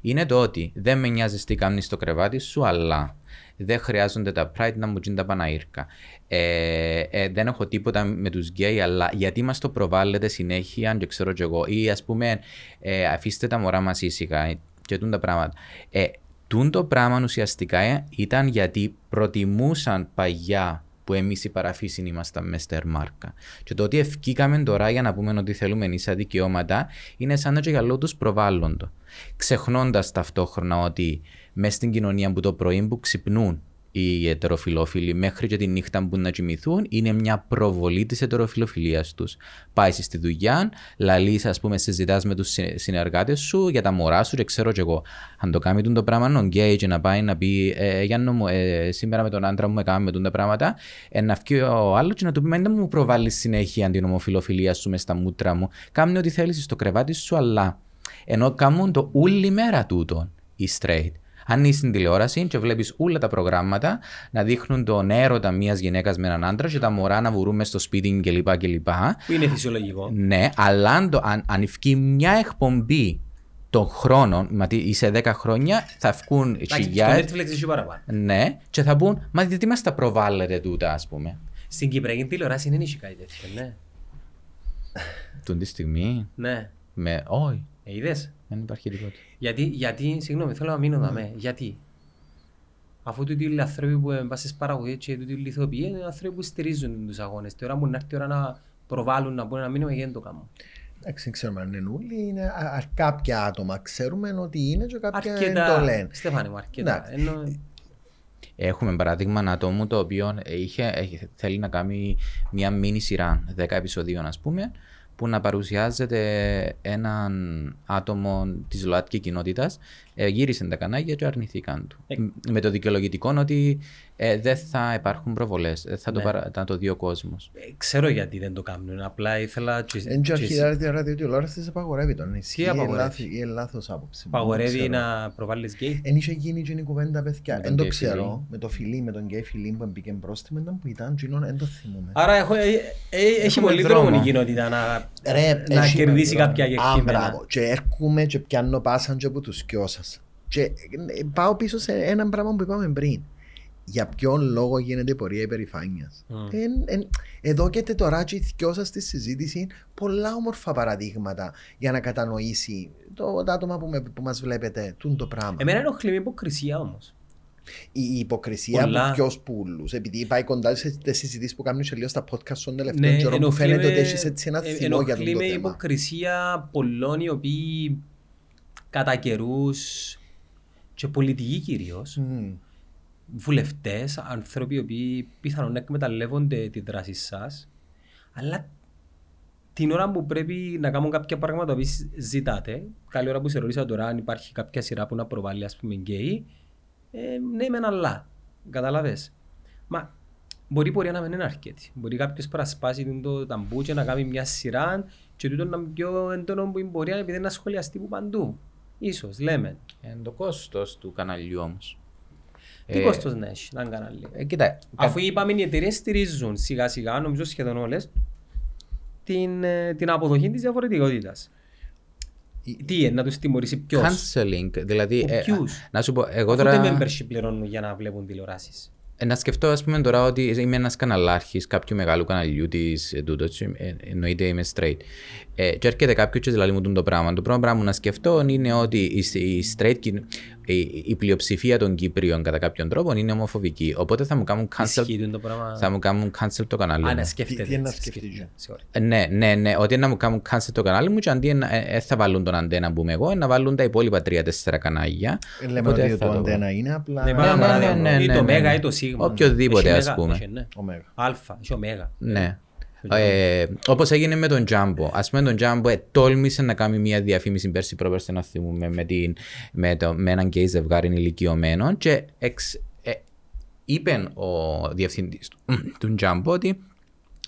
Speaker 3: είναι το ότι δεν με νοιάζει τι κάνεις στο κρεβάτι σου, αλλά δεν χρειάζονται τα pride να μου γίνει τα παναΰρκα. Ε, ε, δεν έχω τίποτα με τους γκέι, αλλά γιατί μας το προβάλλετε συνέχεια, αν και ξέρω κι εγώ. Ή ας πούμε, ε, αφήστε τα μωρά μας ήσυχα και τούν τα πράγματα. Ε, Τούν το πράγμα ουσιαστικά ήταν γιατί προτιμούσαν παγιά που εμείς οι παραφύσιν ήμασταν μες στερμάρκα. Και το ότι ευκήκαμε τώρα για να πούμε ότι θέλουμε ίσα δικαιώματα είναι σαν να και για λόγω του προβάλλοντο. Ξεχνώντας ταυτόχρονα ότι μέσα στην κοινωνία που το πρωί που ξυπνούν οι ετεροφιλόφιλοι μέχρι και τη νύχτα που να κοιμηθούν είναι μια προβολή της ετεροφιλοφιλίας τους. Πάει στη δουλειά, λαλείς, ας πούμε, συζητάς με τους συνεργάτες σου για τα μωρά σου και ξέρω κι εγώ. Αν το κάνει το πράγμα, ο γκέι και να πάει να πει, ε, Γιάννο μου, ε, σήμερα με τον άντρα μου έκαμε τα πράγματα, ε, να βγει ο άλλος και να του πει, Μα δεν μου προβάλλεις συνέχεια την ομοφιλοφιλία σου μες στα μούτρα μου. Κάμνει ό,τι θέλεις στο κρεβάτι σου, αλλά ενώ κάνουν το όλη μέρα τούτο οι straight. Αν είσαι στην τηλεόραση και βλέπεις όλα τα προγράμματα να δείχνουν τον έρωτα μιας γυναίκας με έναν άντρα και τα μωρά να βουρούμε στο σπίτι κλπ. κλπ.
Speaker 1: Που είναι φυσιολογικό.
Speaker 3: Ναι, αλλά αν, το, αν, αν μια εκπομπή των χρόνων, δηλαδή είσαι 10 χρόνια, θα βγουν
Speaker 1: χιλιάδε. Στο Netflix είσαι παραπάνω.
Speaker 3: Ναι, και θα πούν, μα γιατί μας τα προβάλλετε τούτα, ας πούμε;
Speaker 1: Στην Κυπριακή τηλεόραση δεν έχει κάτι τέτοιο, ναι.
Speaker 3: Τον τη στιγμή;
Speaker 1: Ναι.
Speaker 3: Με, όχι.
Speaker 1: Ε, είδες;
Speaker 3: Δεν υπάρχει τίποτα.
Speaker 1: Γιατί, γιατί συγγνώμη, θέλω να μείνω mm. Γιατί; Αφού τούτοι οι άνθρωποι που πάνε στις παραγωγές και τούτοι οι λιθοποιοί είναι άνθρωποι που στηρίζουν τους αγώνες. Τώρα που να έρθει η ώρα να προβάλλουν, να πούνε να μείνουμε γιατί δεν το κάνουν.
Speaker 2: Εντάξει, ξέρουμε αν είναι όλοι, είναι κάποια άτομα ξέρουμε ότι είναι και κάποια αρκετά, το λένε.
Speaker 1: Στέφανε μου, αρκετά. Ενώ...
Speaker 3: Έχουμε παράδειγμα ένα άτομο το οποίο είχε, θέλει να κάνει μια μίνι σειρά 10 επεισοδίων ας πούμε που να παρουσιάζεται έναν άτομο της ΛΟΑΤΚΙ κοινότητας, ε, γύρισαν τα κανάλια και αρνηθήκαν του. Ε. Με το δικαιολογητικό ότι ε, δεν θα υπάρχουν προβολές, θα ναι. το, παρα... θα το δει ο κόσμος.
Speaker 1: Ε, ξέρω γιατί δεν το κάνουν. Απλά ήθελα.
Speaker 2: Εν και αρχή ραδιοτηλεόραση απαγορεύει τον. Τι απαγορεύει; Η λάθος άποψη.
Speaker 1: Απαγορεύει να προβάλλεις γκέι.
Speaker 2: Εν είχε γίνει και η κουβέντα παιδιά. Δεν το ξέρω. Με το φιλί, με τον γκέι φιλί που μπήκε πρόστιμο που ήταν, δεν το θυμούμε.
Speaker 1: Άρα έχει πολύ δρόμο η κοινότητα να Ρε, να κερδίσει κάποια κεκτήμενα.
Speaker 2: Και έρχομαι και πιάνω πάσαν και από τους κοιό σας. Και ε, πάω πίσω σε ένα πράγμα που είπαμε πριν. Για ποιον λόγο γίνεται η πορεία υπερηφάνειας. Mm. εδώ και τώρα και δυο σα στη συζήτηση πολλά όμορφα παραδείγματα για να κατανοήσει το, το άτομα που, που μας βλέπετε τούν το πράγμα.
Speaker 1: Εμένα ενοχλεί με υποκρισία όμως
Speaker 2: η υποκρισία Πολλά. από ποιου πουλού. Επειδή πάει κοντά σε συζητήσεις που κάνουν λίγο στα podcast των τελευταίων ναι, καιρών, που φαίνεται ότι έχεις έτσι ένα θυμό για το θέμα.
Speaker 1: με υποκρισία πολλών οι οποίοι κατά καιρούς και πολιτικοί κυρίως. Mm. Βουλευτές, άνθρωποι οι οποίοι πιθανόν να εκμεταλλεύονται τη δράση σας, αλλά την ώρα που πρέπει να κάνουν κάποια πράγματα που ζητάτε, καλή ώρα που σε ρωτήσα τώρα αν υπάρχει κάποια σειρά που να προβάλλει, ας πούμε, γκέι, ε, ναι, μεν αλλά. Κατάλαβες. Μα μπορεί η πορεία να μην είναι αρκετή. Μπορεί κάποιος να σπάσει το ταμπού και να κάνει μια σειρά και τούτο να είναι πιο έντονο που η πορεία επειδή είναι σχολιαστή που παντού. Ίσως, λέμε.
Speaker 3: Είναι το κόστος του καναλιού όμως.
Speaker 1: Τι ε, κόστος να έχει, να κανάλι. Ε, κοίτα, Αφού είπαμε οι εταιρείες στηρίζουν σιγά σιγά, νομίζω σχεδόν όλες, την, ε, την αποδοχή της διαφορετικότητας. Τι, να τους τιμωρήσει ποιος;
Speaker 3: Canceling, δηλαδή, ε, να σου πω, εγώ
Speaker 1: τώρα... Αφού δεν membership πληρώνουν για να βλέπουν τηλεοράσεις.
Speaker 3: Ε, να σκεφτώ, ας πούμε, τώρα ότι είμαι ένας καναλάρχης κάποιου μεγάλου καναλιού της ε, τούτος, ε, εννοείται είμαι straight. Ε, και έρχεται κάποιος και δηλαδή μου το πράγμα. Το πρώτο πράγμα που να σκεφτώ είναι ότι η, η straight, η, η πλειοψηφία των Κύπριων κατά κάποιον τρόπο είναι ομοφοβική. Οπότε θα μου κάνουν cancel,
Speaker 1: το πράγμα...
Speaker 3: θα μου κάνουν cancel το κανάλι
Speaker 1: Α, να σκέφτεται. Τι,
Speaker 2: να σκεφτείτε.
Speaker 3: Ναι, ναι, ναι, ότι να μου κάνουν cancel το κανάλι μου και αντί να ε, θα βάλουν τον αντένα που είμαι εγώ, να βάλουν τα υπόλοιπα τρία-τέσσερα κανάλια.
Speaker 2: Λέμε ότι το αντένα είναι απλά...
Speaker 1: Ναι, ναι, ναι, ή το μέγα ή το σίγμα.
Speaker 3: Οποιοδήποτε ας πούμε.
Speaker 1: Αλφα, ή ωμέγα.
Speaker 3: Ναι. Ε, Όπως έγινε με τον Τζάμπο. Α πούμε, τον Τζάμπο ε, τόλμησε να κάνει μια διαφήμιση πέρσι πρόπερσι να θυμούμε με, την, με, το, με έναν γκέι ζευγάρι ηλικιωμένο και εξ, ε, είπε ο διευθυντής του, του Τζάμπο ότι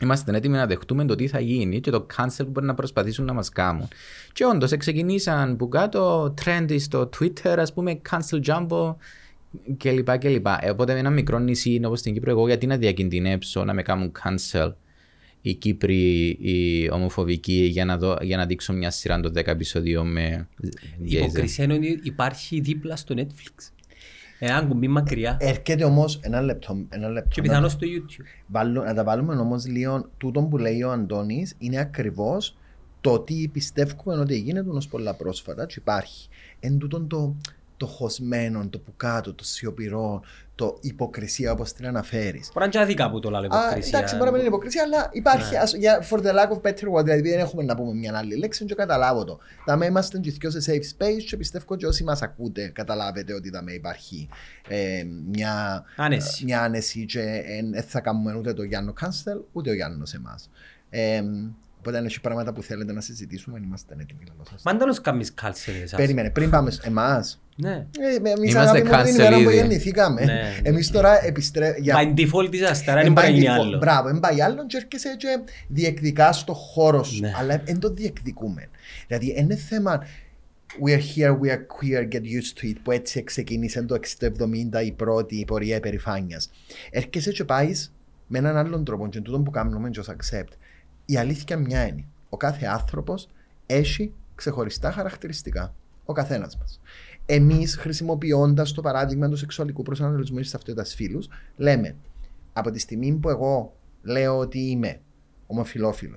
Speaker 3: Είμαστε έτοιμοι να δεχτούμε το τι θα γίνει και το cancel που μπορεί να προσπαθήσουν να μας κάνουν. Και όντως ξεκινήσαν που κάτω trendy στο Twitter, ας πούμε, cancel Jumbo κλπ. κλπ. Ε, οπότε με ένα μικρό νησί όπως στην Κύπρο, εγώ γιατί να διακινδυνεύσω να με κάνουν cancel οι Κύπροι, οι ομοφοβικοί, για να, δω, για να δείξω μια σειρά των 10 επεισοδίων με
Speaker 1: Η υποκρισία είναι ότι υπάρχει δίπλα στο Netflix. Ένα κουμπί μακριά.
Speaker 2: Έρχεται όμως ένα λεπτό. Ένα λεπτό
Speaker 1: και πιθανώς στο YouTube.
Speaker 2: Βάλω, να τα βάλουμε όμως λίγο. Τούτο που λέει ο Αντώνης είναι ακριβώς το ότι πιστεύουμε ότι γίνεται ω πολλά πρόσφατα και υπάρχει. Εν τούτον το, το χωσμένο, το που κάτω, το σιωπηρό, το υποκρισία όπως την αναφέρεις.
Speaker 1: Μπορεί να είναι άδικα που το λέω υποκρισία.
Speaker 2: Εντάξει, μπορεί να μην είναι υποκρισία, αλλά υπάρχει. Ναι. Ας, για, for the lack of better word, δηλαδή δεν έχουμε να πούμε μια άλλη λέξη, και καταλάβω το. Τα με είμαστε και σε safe space, και πιστεύω ότι όσοι μας ακούτε, καταλάβετε ότι τα με υπάρχει ε, μια,
Speaker 1: άνεση.
Speaker 2: μια άνεση και δεν ε, θα κάνουμε ούτε το Γιάννο Κάνστελ, ούτε ο Γιάννος εμάς. Ε, Οπότε αν έχει πράγματα που θέλετε να συζητήσουμε, είμαστε έτοιμοι
Speaker 1: να σας. Μα δεν κάνεις κάλσερ
Speaker 2: Περίμενε, πριν πάμε εμάς.
Speaker 1: Ναι.
Speaker 2: Ε, εμείς αγαπητοί την ημέρα που γεννηθήκαμε. Ναι. Εμείς τώρα επιστρέφουμε...
Speaker 1: Μα in default της αστέρα δεν πάει άλλο.
Speaker 2: Μπράβο, δεν πάει άλλο και έρχεσαι και διεκδικάς στο χώρο σου. Ναι. Αλλά δεν το διεκδικούμε. Δηλαδή είναι θέμα... We are here, we are queer, get used to it, που έτσι ξεκίνησε το 60-70 η πρώτη πορεία υπερηφάνειας. Έρχεσαι και πάεις με έναν άλλον τρόπο και τούτο που κάνουμε και ως accept η αλήθεια μια είναι. Ο κάθε άνθρωπος έχει ξεχωριστά χαρακτηριστικά. Ο καθένας μας. Εμείς, χρησιμοποιώντας το παράδειγμα του σεξουαλικού προσανατολισμού τη ταυτότητα φίλους, λέμε από τη στιγμή που εγώ λέω ότι είμαι ομοφυλόφιλο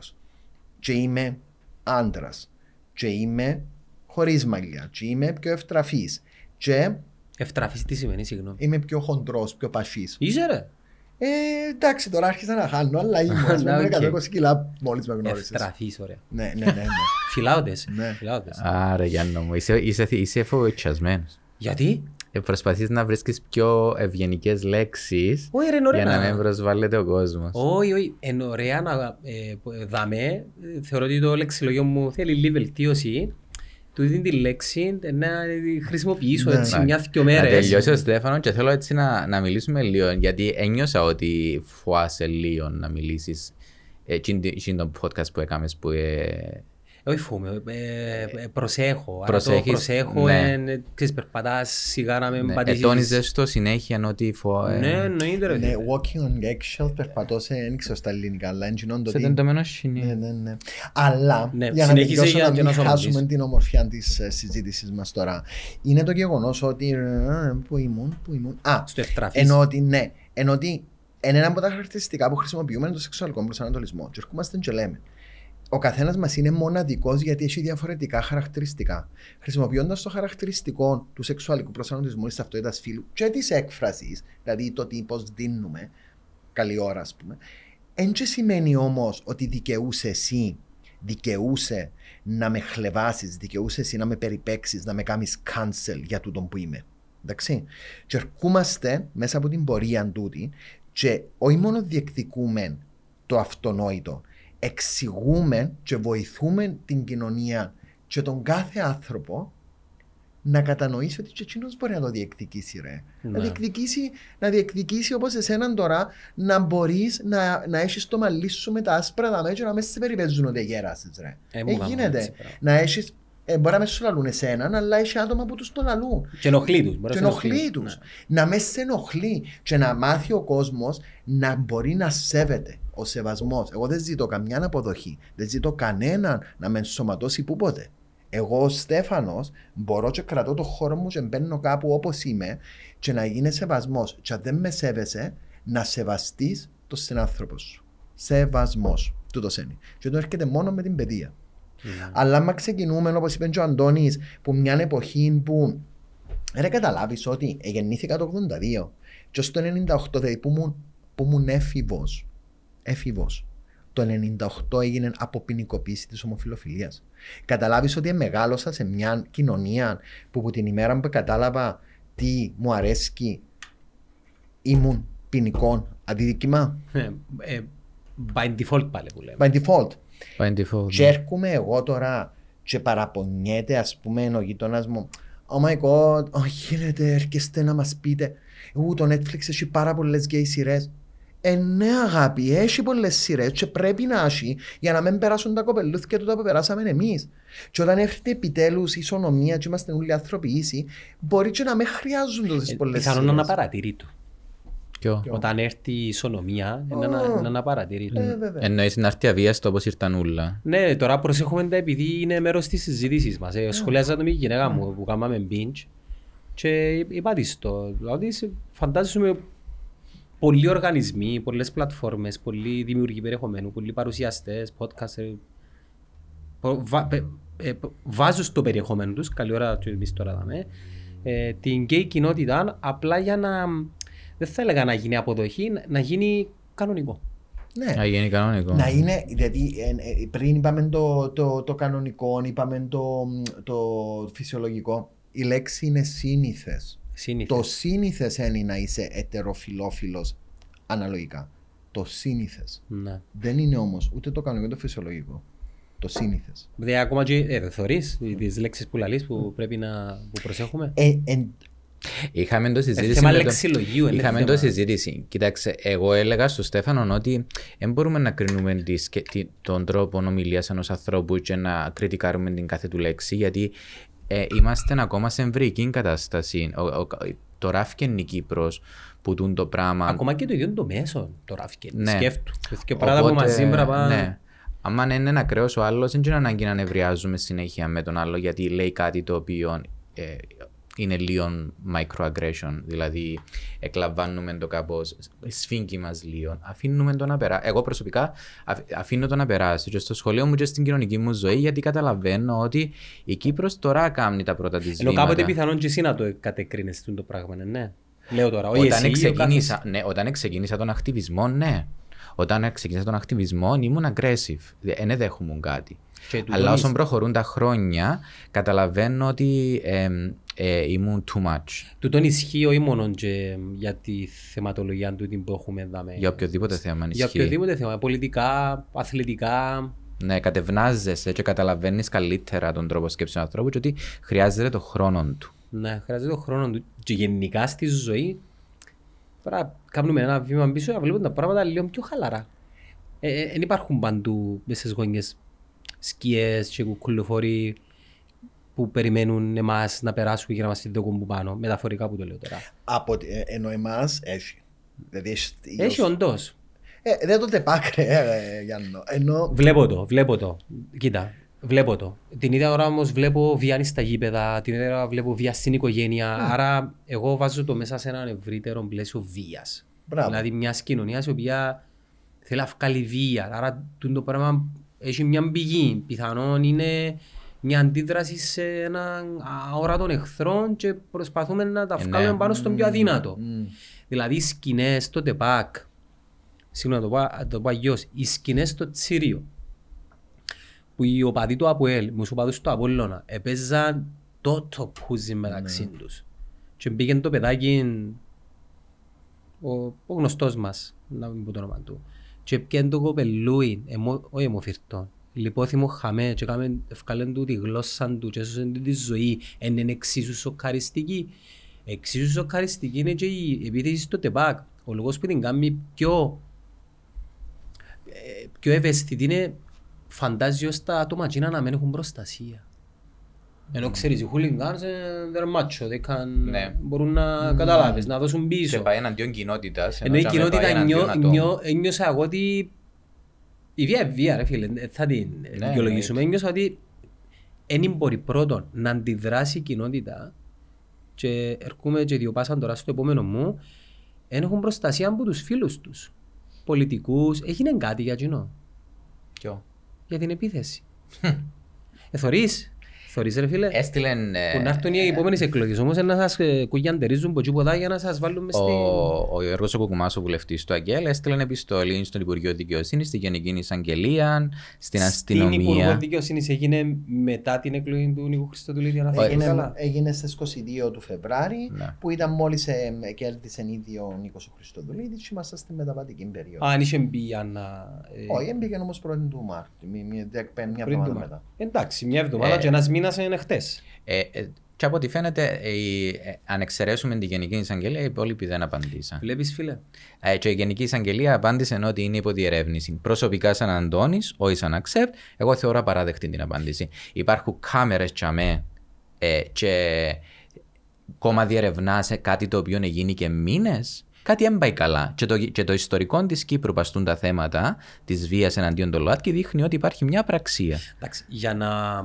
Speaker 2: και είμαι άντρας και είμαι χωρίς μαλλιά και είμαι πιο ευτραφής και.
Speaker 1: Ευτραφής τι σημαίνει, συγγνώμη;
Speaker 2: Είμαι πιο χοντρός, πιο παφής.
Speaker 1: Είσαι ρε.
Speaker 2: Ε, εντάξει, τώρα άρχισα να χάνω, αλλά ήμουν με 120 κιλά μόλις με γνώρισες.
Speaker 1: Ευτραφής, ωραία.
Speaker 2: Ναι, ναι, ναι. ναι.
Speaker 1: Φιλάοντες.
Speaker 2: Ναι.
Speaker 3: Άρα, Γιάννο μου, είσαι, είσαι, είσαι φοβητσιασμένος.
Speaker 1: Γιατί;
Speaker 3: Ε, προσπαθείς να βρίσκεις πιο ευγενικές λέξεις
Speaker 1: όχι, ρε,
Speaker 3: για να μην προσβάλλεται ο κόσμος.
Speaker 1: Όχι, όχι. Είναι ωραία να ε, δάμε. Θεωρώ ότι το λεξιλογιο μου θέλει λίγη βελτίωση του δίνει τη λέξη να χρησιμοποιήσω ναι, έτσι ναι. μια δυο μέρες.
Speaker 3: Να τελειώσει ο Στέφανο και θέλω έτσι να, να μιλήσουμε λίγο γιατί ένιωσα ότι φοάσαι λίγο να μιλήσεις ε, το podcast που έκαμες που ε,
Speaker 1: όχι φούμε, ε, ε, προσέχω. Προσέχεις, προσέχω, ναι. ε, ξέρεις, περπατάς σιγά να με ναι. πατήσεις.
Speaker 3: Ετώνιζες το συνέχεια ότι φω...
Speaker 1: Ε... Ναι, εννοείται ρε.
Speaker 2: Ναι, walking on eggshells περπατώ σε, δεν ξέρω στα ελληνικά, αλλά εντυνόν το
Speaker 3: Σε τεντωμένο σινί.
Speaker 2: Ναι, ναι, ναι. Αλλά, ναι, για να τελειώσω να μην χάσουμε την ομορφιά της ε, συζήτησης μας τώρα, είναι το γεγονός ότι, πού ήμουν, πού ήμουν, α,
Speaker 1: στο ευτραφής.
Speaker 2: Ενώ ότι, ναι, ενώ ότι ένα από τα χαρακτηριστικά που χρησιμοποιούμε είναι το σεξουαλικό προσανατολισμό. Και ερχόμαστε και λέμε, ο καθένας μας είναι μοναδικός γιατί έχει διαφορετικά χαρακτηριστικά. Χρησιμοποιώντας το χαρακτηριστικό του σεξουαλικού προσανατολισμού της ταυτότητας φίλου και της έκφρασης, δηλαδή το τι πώς δίνουμε, καλή ώρα ας πούμε, δεν σημαίνει όμως ότι δικαιούσε εσύ, δικαιούσε να με χλεβάσεις, δικαιούσε εσύ να με περιπέξεις, να με κάνεις cancel για τούτο που είμαι. Εντάξει. Και ερχόμαστε μέσα από την πορεία τούτη και όχι μόνο διεκδικούμε το αυτονόητο, εξηγούμε και βοηθούμε την κοινωνία και τον κάθε άνθρωπο να κατανοήσει ότι και εκείνος μπορεί να το διεκδικήσει ρε.
Speaker 1: Ναι.
Speaker 2: Να διεκδικήσει, να διεκδικήσει όπως εσέναν τώρα να μπορείς να, να έχεις το μαλλί σου με τα άσπρα δαμέ και να μέσα σε περιπέζουν ότι γέρασεις ρε.
Speaker 1: Ε, μου
Speaker 2: Ε,
Speaker 1: κάνουν
Speaker 2: γίνεται.
Speaker 1: έτσι πράγμα.
Speaker 2: Να έχεις, ε, μπορεί να μες σου λαλούν εσέναν, αλλά έχει άτομα που τους το λαλούν.
Speaker 1: Και ενοχλεί τους. μπορεί
Speaker 2: Και
Speaker 1: να σε
Speaker 2: ενοχλεί τους.
Speaker 1: Ναι.
Speaker 2: Να μες σε ενοχλεί και να μάθει ο κόσμος να μπορεί να σέβεται. Ο σεβασμός. Εγώ δεν ζητώ καμιά αποδοχή. Δεν ζητώ κανέναν να με ενσωματώσει πούποτε. Εγώ ο Στέφανος μπορώ και κρατώ το χώρο μου και μπαίνω κάπου όπως είμαι και να γίνει σεβασμός. Και αν δεν με σέβεσαι, να σεβαστείς το συνάνθρωπο σου. Σεβασμός. Τούτος είναι. Και το έρχεται μόνο με την παιδεία.
Speaker 1: Ναι.
Speaker 2: Αλλά άμα ξεκινούμε, όπως είπε και ο Αντώνης, που μια εποχή που. Ρε καταλάβεις ότι γεννήθηκα το 82 και στο 98 δηλαδή που ήμουν, που ήμουν έφηβος. Έφηβο. Το 98 έγινε αποποινικοποίηση της ομοφιλοφιλίας. Καταλάβεις ότι μεγάλωσα σε μια κοινωνία που από την ημέρα που κατάλαβα τι μου αρέσει ήμουν ποινικών αντιδίκημα.
Speaker 1: Ε, ε, By default πάλι που λέμε.
Speaker 2: By default.
Speaker 3: By default.
Speaker 2: Και έρχομαι εγώ τώρα και παραπονιέται ας πούμε ο γείτονας μου Oh my god, oh, γίνεται, έρχεστε να μας πείτε Ού, το Netflix έχει πάρα πολλές γκέι σειρές Ε, ναι αγάπη, έχει πολλές σειρές και πρέπει να έχει για να μην περάσουν τα κοπελούθια του που περάσαμε εμείς. Και όταν έρχεται επιτέλους η ισονομία και είμαστε όλοι άνθρωποι ίσοι, μπορεί και να μην χρειάζονται τόσες
Speaker 1: Ε,
Speaker 2: πολλές
Speaker 1: Πιθανόν να είναι
Speaker 2: σειρές.
Speaker 1: απαρατήρητο.
Speaker 3: Ποιο;
Speaker 1: Όταν έρθει η ισονομία, είναι
Speaker 2: Ω.
Speaker 1: να- είναι απαρατήρητο.
Speaker 2: Ε, βέβαια.
Speaker 3: Εννοείς να έρθει αβίαστο όπως ήρθαν όλα.
Speaker 1: Ναι, τώρα προσέχουμε τα επειδή είναι μέρος της συζήτησης μας. Ε, σχολιάζα το με η γυναίκα μου που κάναμε binge και είπα της το. Δηλαδή, σε- φαντάζομαι πολλοί οργανισμοί, πολλές πλατφόρμες, πολλοί δημιουργοί περιεχομένου, πολλοί παρουσιαστές, podcaster, πο- βα- πε- ε, π- βάζουν στο περιεχόμενο τους, καλή ώρα και εμείς τώρα δάμε, ε, την γκέι κοινότητα απλά για να, δεν θα έλεγα να γίνει αποδοχή, να- να γίνει κανονικό.
Speaker 2: Ναι.
Speaker 3: Να γίνει κανονικό.
Speaker 2: Να είναι, δηλαδή ε, ε, πριν είπαμε το, το, το κανονικό, είπαμε το, το φυσιολογικό. Η λέξη είναι σύνηθες.
Speaker 1: Σύνηθες.
Speaker 2: Το σύνηθες είναι να είσαι ετεροφιλόφιλος αναλογικά. Το σύνηθες.
Speaker 1: Ναι.
Speaker 2: Δεν είναι όμως ούτε το κανονικό ούτε το φυσιολογικό. Το σύνηθες.
Speaker 1: Δηλαδή ακόμα και ε, θωρείς τις λέξεις που λαλείς που πρέπει να που προσέχουμε;
Speaker 2: Ε, ε,
Speaker 3: Είχαμε το
Speaker 1: Ε,
Speaker 3: συζήτηση.
Speaker 1: θέμα
Speaker 3: με το-
Speaker 1: λεξιλογίου, είναι
Speaker 3: Είχαμε
Speaker 1: θέμα.
Speaker 3: το συζήτηση. Κοίταξε, εγώ έλεγα στον Στέφανο ότι δεν μπορούμε να κρίνουμε τη σκε- τη- τον τρόπο ομιλίας ενός ανθρώπου και να κριτικάρουμε την κάθε του λέξη, γιατί ε, είμαστε ακόμα σε εμβρική κατάσταση. Ο, ο, τώρα φκένει η Κύπρος που τούν το πράγμα.
Speaker 1: Ακόμα και το ίδιο το μέσο το ράφηκε.
Speaker 3: Ναι.
Speaker 1: Σκέφτου. Και πράγματα που μαζί πρέπει να
Speaker 3: ναι. Άμα είναι ένα ακραίο ο άλλος, δεν είναι ανάγκη να νευριάζουμε συνέχεια με τον άλλο γιατί λέει κάτι το οποίο ε, είναι λίγο microaggression. Δηλαδή, εκλαμβάνουμε το κάπως, σφίγγει μας λίγο. Αφήνουμε το να περάσει. Εγώ προσωπικά αφ- αφήνω το να περάσει και στο σχολείο μου και στην κοινωνική μου ζωή γιατί καταλαβαίνω ότι η Κύπρος τώρα κάνει τα πρώτα της
Speaker 1: Ενώ
Speaker 3: βήματα.
Speaker 1: κάποτε πιθανόν και εσύ να το κατεκρίνεις το πράγμα, ναι, ναι. Λέω τώρα, όχι
Speaker 3: Όταν
Speaker 1: εσύ, ο
Speaker 3: ξεκίνησα,
Speaker 1: καθένας.
Speaker 3: ναι, όταν ξεκίνησα τον ακτιβισμό, ναι. Όταν ξεκίνησα τον ακτιβισμό ήμουν aggressive. Δεν δέχομαι κάτι.
Speaker 1: Και τούτον
Speaker 3: Αλλά
Speaker 1: είσαι-
Speaker 3: όσο προχωρούν τα χρόνια, καταλαβαίνω ότι ε, ε, ήμουν too much.
Speaker 1: Τούτον ισχύει όχι μόνο και για τη θεματολογία του που έχουμε δάμε.
Speaker 3: Για οποιοδήποτε θέμα
Speaker 1: Για
Speaker 3: ισχύει.
Speaker 1: οποιοδήποτε θέμα, πολιτικά, αθλητικά.
Speaker 3: Ναι, κατευνάζεσαι και καταλαβαίνεις καλύτερα τον τρόπο σκέψης του ανθρώπου και ότι χρειάζεται το χρόνο του.
Speaker 1: Ναι, χρειάζεται τον χρόνο του. Και γενικά στη ζωή πρέπει να κάνουμε ένα βήμα πίσω να βλέπουμε τα πράγματα λίγο πιο χαλαρά. Δεν ε, εν υπάρχουν παντού μέσα στις γωνιές σκιές και κουκουλοφόροι που περιμένουν εμάς να περάσουν για να μας δοκούν που πάνω. Μεταφορικά που το λέω τώρα.
Speaker 2: από, τη- ε, ενώ εμάς έχει. Δηλαδή, έχει,
Speaker 1: Έχει όντως.
Speaker 2: Ε, δεν το τεπάκρε, ε, Γιάννο. Ενώ
Speaker 1: Βλέπω το, βλέπω το. Κοίτα, βλέπω το. Την ίδια ώρα όμως βλέπω βία στα γήπεδα, την ίδια ώρα βλέπω βία στην οικογένεια. Άρα εγώ βάζω το μέσα σε έναν ευρύτερο πλαίσιο βίας.
Speaker 2: Μπράβο.
Speaker 1: Δηλαδή μιας κοινωνίας η οποία θέλει να βγάλει βία. Άρα τούτο το πράγμα έχει μια πηγή. Πιθανόν είναι μια αντίδραση σε έναν αόρατο εχθρό και προσπαθούμε να τα
Speaker 3: Ε,
Speaker 1: βγάλουμε
Speaker 3: ναι.
Speaker 1: πάνω στον πιο αδύνατο.
Speaker 2: μ,
Speaker 1: Δηλαδή οι σκηνές στο ΤΕΠΑΚ, συγγνώμη να το πω, να το πω αλλιώς, οι σκηνές στο Τσίριο, που οι οπαδοί του ΑΠΟΕΛ, οι μουσοπαδούς του Απόλλωνα, έπαιζαν το πούζι μεταξύ τους. Και πήγαινε το παιδάκι, ο, ο γνωστός μας, να μην πω το όνομα του, και πήγαινε το κοπελούι, εμο, όχι αιμοφυρτό, λιπόθυμο χαμέ και κάμε, ευκάλεν του τη γλώσσα του και έσωσαν του τη ζωή, εν είναι εξίσου σοκαριστική. Εξίσου σοκαριστική είναι και η επίθεση στο ΤΕΠΑΚ. Ο λόγος που την κάνει πιο, ε, πιο ευαίσθητη είναι φαντάζει ως τα άτομα εκείνα να μην έχουν προστασία. Ενώ ξέρεις, οι χούλιγκάνς είναι μάτσο,
Speaker 3: Ναι.
Speaker 1: μπορούν να καταλάβεις, να δώσουν
Speaker 3: Και
Speaker 1: πίσω.
Speaker 3: πάει εναντίον κοινότητας.
Speaker 1: Ενώ η
Speaker 3: και πάει
Speaker 1: κοινότητα
Speaker 3: εναντίον
Speaker 1: νιώ,
Speaker 3: ατόμων.
Speaker 1: νιώ, ένιωσα εγώ ότι η βία είναι βία ρε φίλε, ε, θα την
Speaker 3: Ναι,
Speaker 1: δικαιολογήσουμε. Ένιωσα ότι δεν μπορεί πρώτον να αντιδράσει η κοινότητα και έρχομαι και διοπάσαν τώρα στο επόμενο μου, δεν έχουν προστασία από τους φίλους τους, πολιτικούς, έγινε κάτι για κοινό,
Speaker 3: Ποιο;
Speaker 1: για την επίθεση. ε, θωρείς, θωρείς ρε φίλε.
Speaker 3: Έστειλεν... ε,
Speaker 1: Που να έρθουν οι επόμενες εκλογές όμως να σας ε, κουγιαντερίζουν από εκεί ποτά για να σας βάλουν μες στην...
Speaker 3: Ο, ο Γιώργος ο Κουκουμάς, ο βουλευτής του ΑΓΕΛ, έστειλε επιστολή στον Υπουργείο Δικαιοσύνης, στη Γενική Εισαγγελία, στην
Speaker 1: Στην Υπουργό
Speaker 3: αστυνομία.
Speaker 1: Δικαιοσύνης έγινε μετά την εκλογή του Νίκου Χριστοδουλίδη, αν θυμάμαι
Speaker 2: Έγινε,
Speaker 1: καλά.
Speaker 2: έγινε στις 22 του Φεβράρι
Speaker 3: Ναι.
Speaker 2: που ήταν μόλις ε, ε, κέρδισε ήδη ο Νίκος ο Χριστοδουλίδης και ήμασταν στη μεταβατική περίοδο.
Speaker 1: Αν είχε μπει για να... ε,
Speaker 2: Όχι, έμπαιγε όμως πρώτη του Μάρτη, μια, μια, μια, μια
Speaker 1: πριν
Speaker 2: εβδομάδα
Speaker 1: το
Speaker 2: μετά.
Speaker 1: Εντάξει, μια εβδομάδα
Speaker 3: Ε,
Speaker 1: και ένας μήνας είναι χτες.
Speaker 3: Ε, ε, και από ό,τι φαίνεται, ε, η- ε, αν εξαιρέσουμε τη Γενική Εισαγγελία, οι υπόλοιποι δεν απαντήσαν.
Speaker 1: Βλέπεις φίλε;
Speaker 3: Ε, και η Γενική Εισαγγελία απάντησε ότι είναι υποδιερεύνηση. Προσωπικά, σαν Αντώνης, όχι σαν Accept, εγώ θεωρώ απαράδεκτη την απάντηση. Υπάρχουν κάμερες τσαμέ ε, και κόμμα διερευνά σε κάτι το οποίο γίνει και μήνες. Κάτι δεν πάει καλά. Και το, και το ιστορικό της Κύπρου παστούν τα θέματα της βίας εναντίον των ΛΟΑΤ και δείχνει ότι υπάρχει μια πραξία.
Speaker 1: Εντάξει, για να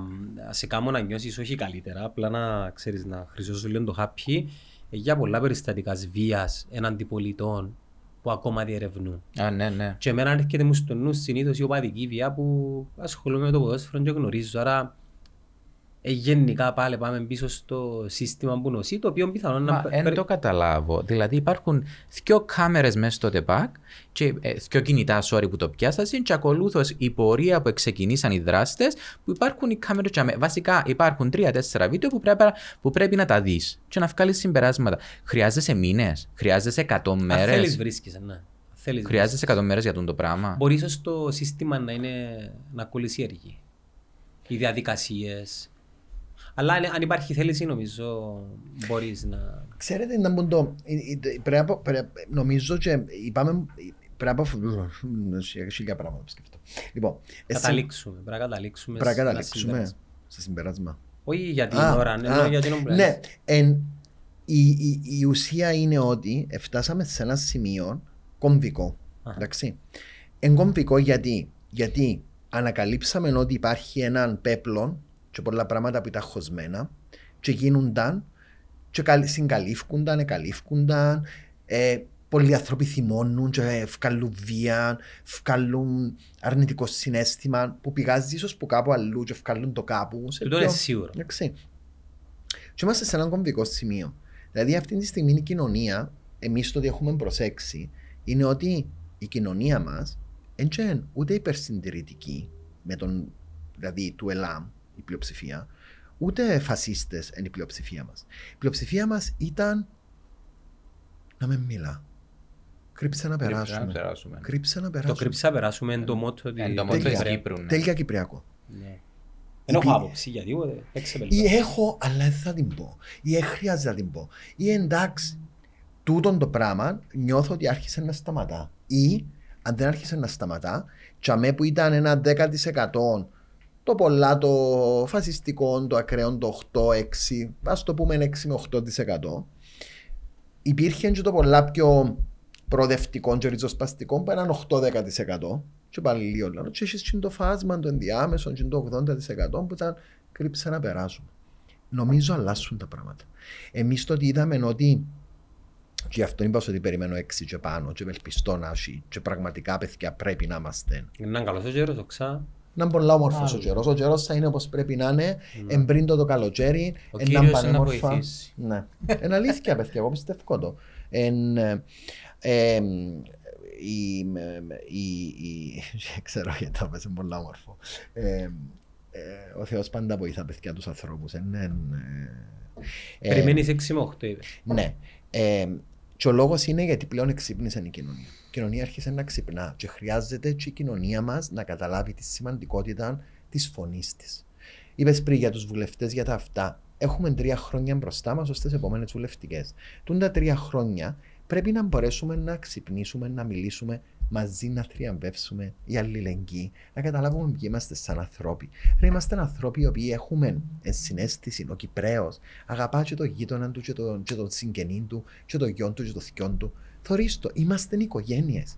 Speaker 1: σε κάνω να νιώσεις όχι καλύτερα, απλά να ξέρεις να χρυσώσεις λίγο το χάπι, ε, για πολλά περιστατικά βίας έναντι πολιτών που ακόμα διερευνούν.
Speaker 3: Α, ναι, ναι.
Speaker 1: Και εμένα έρχεται μου στο νου συνήθως η οπαδική βία που ασχολούμαι με το ποδόσφαιρο και γνωρίζω. Άρα ε, γενικά πάλι πάμε πίσω στο σύστημα που νοσεί, το οποίο πιθανόν να...
Speaker 3: Μα
Speaker 1: πε-
Speaker 3: δεν
Speaker 1: περι-
Speaker 3: το καταλάβω. Δηλαδή υπάρχουν δυο κάμερες μέσα στο ΤΕΠΑΚ και ε, δυο κινητά sorry που το πιάσασαν και ακολούθως η πορεία που ξεκινήσαν οι δράστες που υπάρχουν οι κάμερες και αμέ- βασικά υπάρχουν τρία-τέσσερα βίντεο που πρέπει, που πρέπει να τα δεις και να βγάλεις συμπεράσματα. Χρειάζεσαι μήνες, χρειάζεσαι 100
Speaker 1: Αν θέλεις
Speaker 3: μέρες.
Speaker 1: βρίσκεις, ναι. Αν Θέλεις
Speaker 3: Χρειάζεσαι 100 μέρες για τον το πράγμα.
Speaker 1: Μπορείς ίσως το σύστημα να είναι να κολλησιεργεί. Οι διαδικασίες. Αλλά αν, αν υπάρχει θέληση νομίζω μπορείς να...
Speaker 2: Ξέρετε, να μπουν το. ε, ε, Πρέπει, να- πρέπει, νομίζω και είπαμε. Πρέπει να. Έχει χίλια πράγματα που σκεφτώ. Λοιπόν, εσύ-
Speaker 1: Καταλήξουμε. Πρέπει να καταλήξουμε.
Speaker 2: Πρέπει να
Speaker 1: σε ένα
Speaker 2: καταλήξουμε
Speaker 1: συμπέρασμα.
Speaker 2: σε συμπέρασμα.
Speaker 1: Όχι για την
Speaker 2: Α,
Speaker 1: ώρα, ναι,
Speaker 2: α,
Speaker 1: για την ώρα που
Speaker 2: Ναι,
Speaker 1: λες.
Speaker 2: εν, η, η, η ουσία είναι ότι φτάσαμε σε ένα σημείο κομβικό.
Speaker 1: Αχα.
Speaker 2: Εντάξει. Εν κομβικό γιατί, γιατί ανακαλύψαμε ότι υπάρχει έναν πέπλο και πολλά πράγματα που ήταν χωσμένα και γίνονταν και καλ- συγκαλύφκονταν, εκαλύφκονταν ε, πολλοί άνθρωποι θυμώνουν και βγάλουν βία, βγάλουν αρνητικό συνέστημα που πηγάζει ίσως που κάπου αλλού και βγάλουν το κάπου. σε
Speaker 1: Τούτο
Speaker 2: πιο-
Speaker 1: είναι σίγουρο.
Speaker 2: Εντάξει. Και είμαστε σε έναν κομβικό σημείο. Δηλαδή, αυτή τη στιγμή η κοινωνία, εμείς το ότι έχουμε προσέξει, είναι ότι η κοινωνία μας δεν είναι ούτε υπερσυντηρητική, με τον, δηλαδή του ΕΛΑΜ, η πλειοψηφία, ούτε φασίστες είναι η πλειοψηφία μας. Η πλειοψηφία μας ήταν να με μιλά. Κρύψε να
Speaker 3: Κρύψε να
Speaker 2: περάσουμε.
Speaker 3: περάσουμε.
Speaker 2: Κρύψε να
Speaker 1: Το
Speaker 2: περάσουμε.
Speaker 1: κρύψα περάσουμε εν το μότο ότι...
Speaker 3: Εν το
Speaker 2: μότο
Speaker 3: μότο
Speaker 2: της
Speaker 3: της Κύπρου. ναι.
Speaker 2: Τέλεια Κυπριακό.
Speaker 1: Ναι. Δεν έχω
Speaker 2: Υπή-
Speaker 1: άποψη για τίποτε. Έξε
Speaker 2: Ή
Speaker 1: πελτά.
Speaker 2: έχω, αλλά δεν θα την πω. Ή δεν χρειάζεται να την πω. Ή εντάξει, τούτον το πράγμα νιώθω ότι άρχισε να σταματά. Ή αν δεν άρχισε να σταματά, τσαμέ που ήταν ένα 10% το πολλά το φασιστικό, το ακραίο, το 8-6, ας το πούμε 6 με 8%. Υπήρχε και το πολλά πιο προοδευτικό και ριζοσπαστικό που ήταν 8-10%. Και πάλι λίγο λέω. Και έχεις και το φάσμα, το ενδιάμεσο, και το 80% που ήταν κρύψε να περάσουμε. Νομίζω αλλάσουν τα πράγματα. Εμείς το ότι είδαμε είναι ότι και γι' αυτό είπα ότι περιμένω έξι και πάνω και ευελπιστώ να έχει και πραγματικά παιδιά πρέπει να είμαστε.
Speaker 1: Είναι καλός ο γέρος, οξά.
Speaker 2: Να είναι πολλά όμορφος ο
Speaker 1: Άλλο.
Speaker 2: καιρός. Ο καιρός θα είναι όπως πρέπει να είναι. Εμπρίντο το καλοκαίρι.
Speaker 3: Ο
Speaker 2: εν να
Speaker 3: Κύριος
Speaker 2: είναι
Speaker 3: να
Speaker 2: πανέμορφα.
Speaker 3: βοηθήσει.
Speaker 2: Ναι. Είναι αλήθεια, παιδιά, εγώ πιστεύω το. Εν, ε, ε, η, η, η, ξέρω γιατί το πες, είναι πολύ όμορφο. Ε, ε, ο Θεός πάντα βοηθά παιδιά τους ανθρώπους. Ε, ναι, ναι. Ε,
Speaker 1: Περιμένεις 6 με 8 είπε.
Speaker 2: ναι. Ε, Και ο λόγος είναι γιατί πλέον εξύπνησε η κοινωνία. Η κοινωνία άρχισε να ξυπνά και χρειάζεται και η κοινωνία μας να καταλάβει τη σημαντικότητα της φωνής της. Είπες πριν για τους βουλευτές για τα αυτά. Έχουμε τρία χρόνια μπροστά μας ως τις επόμενες βουλευτικές. Τούν τα τρία χρόνια πρέπει να μπορέσουμε να ξυπνήσουμε, να μιλήσουμε μαζί, να θριαμβεύσουμε η αλληλεγγύη, να καταλάβουμε ποιοι είμαστε σαν ανθρώποι. Ρε, είμαστε ανθρώποι οι οποίοι έχουμε συνέστηση. Ο Κυπρέος αγαπά και τον γείτονα του, και τον, και τον συγγενή του, και τον γιο του, και τον θειόν του. Θωρίστο, είμαστε οικογένειες.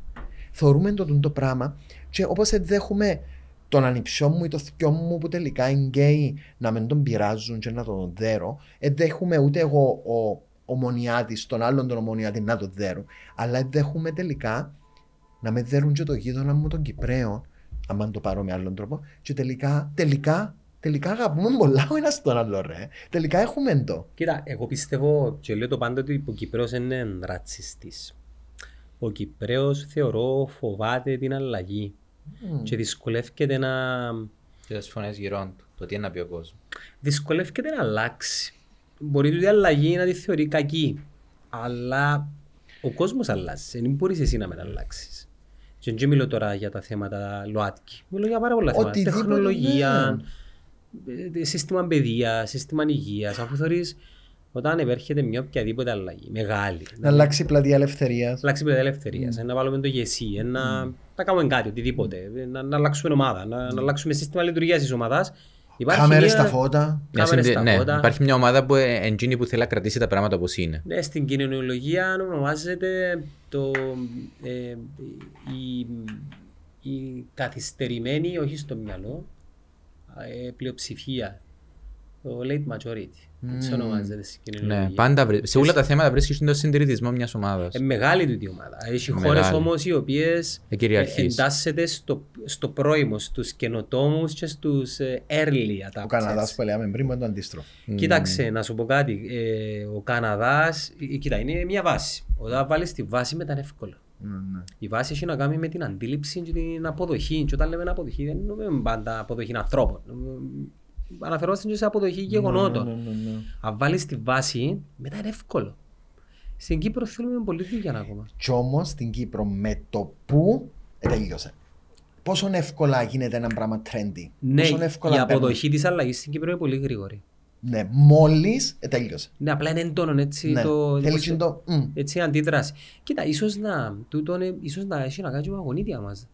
Speaker 2: Θεωρούμε το, το πράγμα και όπως δέχουμε τον ανιψιό μου ή το θειό μου που τελικά είναι γκέι να μην τον πειράζουν και να τον δέρω, δέχουμε ούτε εγώ ο ομονιάτη, τον άλλον τον ομονιάτη να τον δέρω, αλλά δέχουμε τελικά να με δέρουν και το γείτονα μου τον Κυπρέο, αν το πάρω με άλλον τρόπο, και τελικά, τελικά, τελικά αγαπούμε πολλά ο ένας τον άλλο, ρε. Τελικά έχουμε το.
Speaker 1: Κοίτα, εγώ πιστεύω και λέω το πάντα ότι ο Κυπρέος είναι ρατσιστής. Ο Κυπρέος θεωρώ φοβάται την αλλαγή mm. και δυσκολεύεται να.
Speaker 3: Και τις φωνές γύρω του, το τι είναι να πει ο κόσμος.
Speaker 1: Δυσκολεύεται να αλλάξει. Μπορεί η αλλαγή να τη θεωρεί κακή, αλλά ο κόσμος αλλάζει. Δεν μπορείς εσύ να με αλλάξεις. Και δεν μιλώ τώρα για τα θέματα ΛΟΑΤΚΙ. Μιλώ για πάρα πολλά θέματα. Τεχνολογία, ναι. σύστημα παιδείας, σύστημα υγείας. Αφού θεωρείς όταν επέρχεται μια οποιαδήποτε αλλαγή, μεγάλη.
Speaker 2: Να αλλάξει η πλατεία ελευθερίας. Να
Speaker 1: αλλάξει η πλατεία ελευθερίας. Mm. Να βάλουμε το γεσί, να, mm. να κάνουμε κάτι, οτιδήποτε. Να, να αλλάξουμε ομάδα, να, mm. να αλλάξουμε σύστημα λειτουργίας της ομάδας
Speaker 2: Κάμερες στα φώτα.
Speaker 3: Κάμερες στα ναι, φώτα. Υπάρχει μια ομάδα που εντζίνει που θέλει να κρατήσει τα πράγματα όπως είναι.
Speaker 1: Ναι, στην κοινωνιολογία ονομάζεται το, ε, η, η καθυστερημένη, όχι στο μυαλό, ε, πλειοψηφία. Το late majority. Έτσι ονομάζεται στην κοινωνία.
Speaker 3: Ναι, πάντα βρει... Σε όλα τα θέματα βρίσκεις τον συντηρητισμό μιας ομάδας.
Speaker 1: Ε, μεγάλη του ομάδα. Έχει χώρες όμως οι οποίες ε, εντάσσεται στο, στο πρώιμο, στους καινοτόμους και στους ε, early adapters. Ο
Speaker 2: Καναδάς που λέμε πριν είναι το αντίστροφο.
Speaker 1: Κοίταξε, να σου πω κάτι. Ε, ο Καναδάς, ε, κοίτα, είναι μια βάση. Όταν βάλεις τη βάση μετά είναι εύκολο. Ναι, ναι. Η βάση έχει να κάνει με την αντίληψη και την αποδοχή. Και όταν λέμε αποδοχή, δεν είναι πάντα αποδοχή ανθρώπων αναφερόμαστε σε αποδοχή γεγονότων. Ναι, ναι, ναι, Αν βάλεις τη βάση, μετά είναι εύκολο. Στην Κύπρο θέλουμε πολύ δουλειά ακόμα.
Speaker 2: Κι όμως στην Κύπρο με το που τελείωσε. Πόσο εύκολα γίνεται ένα πράγμα trendy.
Speaker 1: Ναι, η αποδοχή της αλλαγής στην Κύπρο είναι πολύ γρήγορη.
Speaker 2: Ναι, μόλις τέλειωσε.
Speaker 1: Ναι, απλά είναι έντονο έτσι ναι. το.
Speaker 2: Θέλεις το.
Speaker 1: Έτσι αντίδραση. Κοίτα, ίσως να, ίσως να έχει να κάνει με αγωνίτια μας.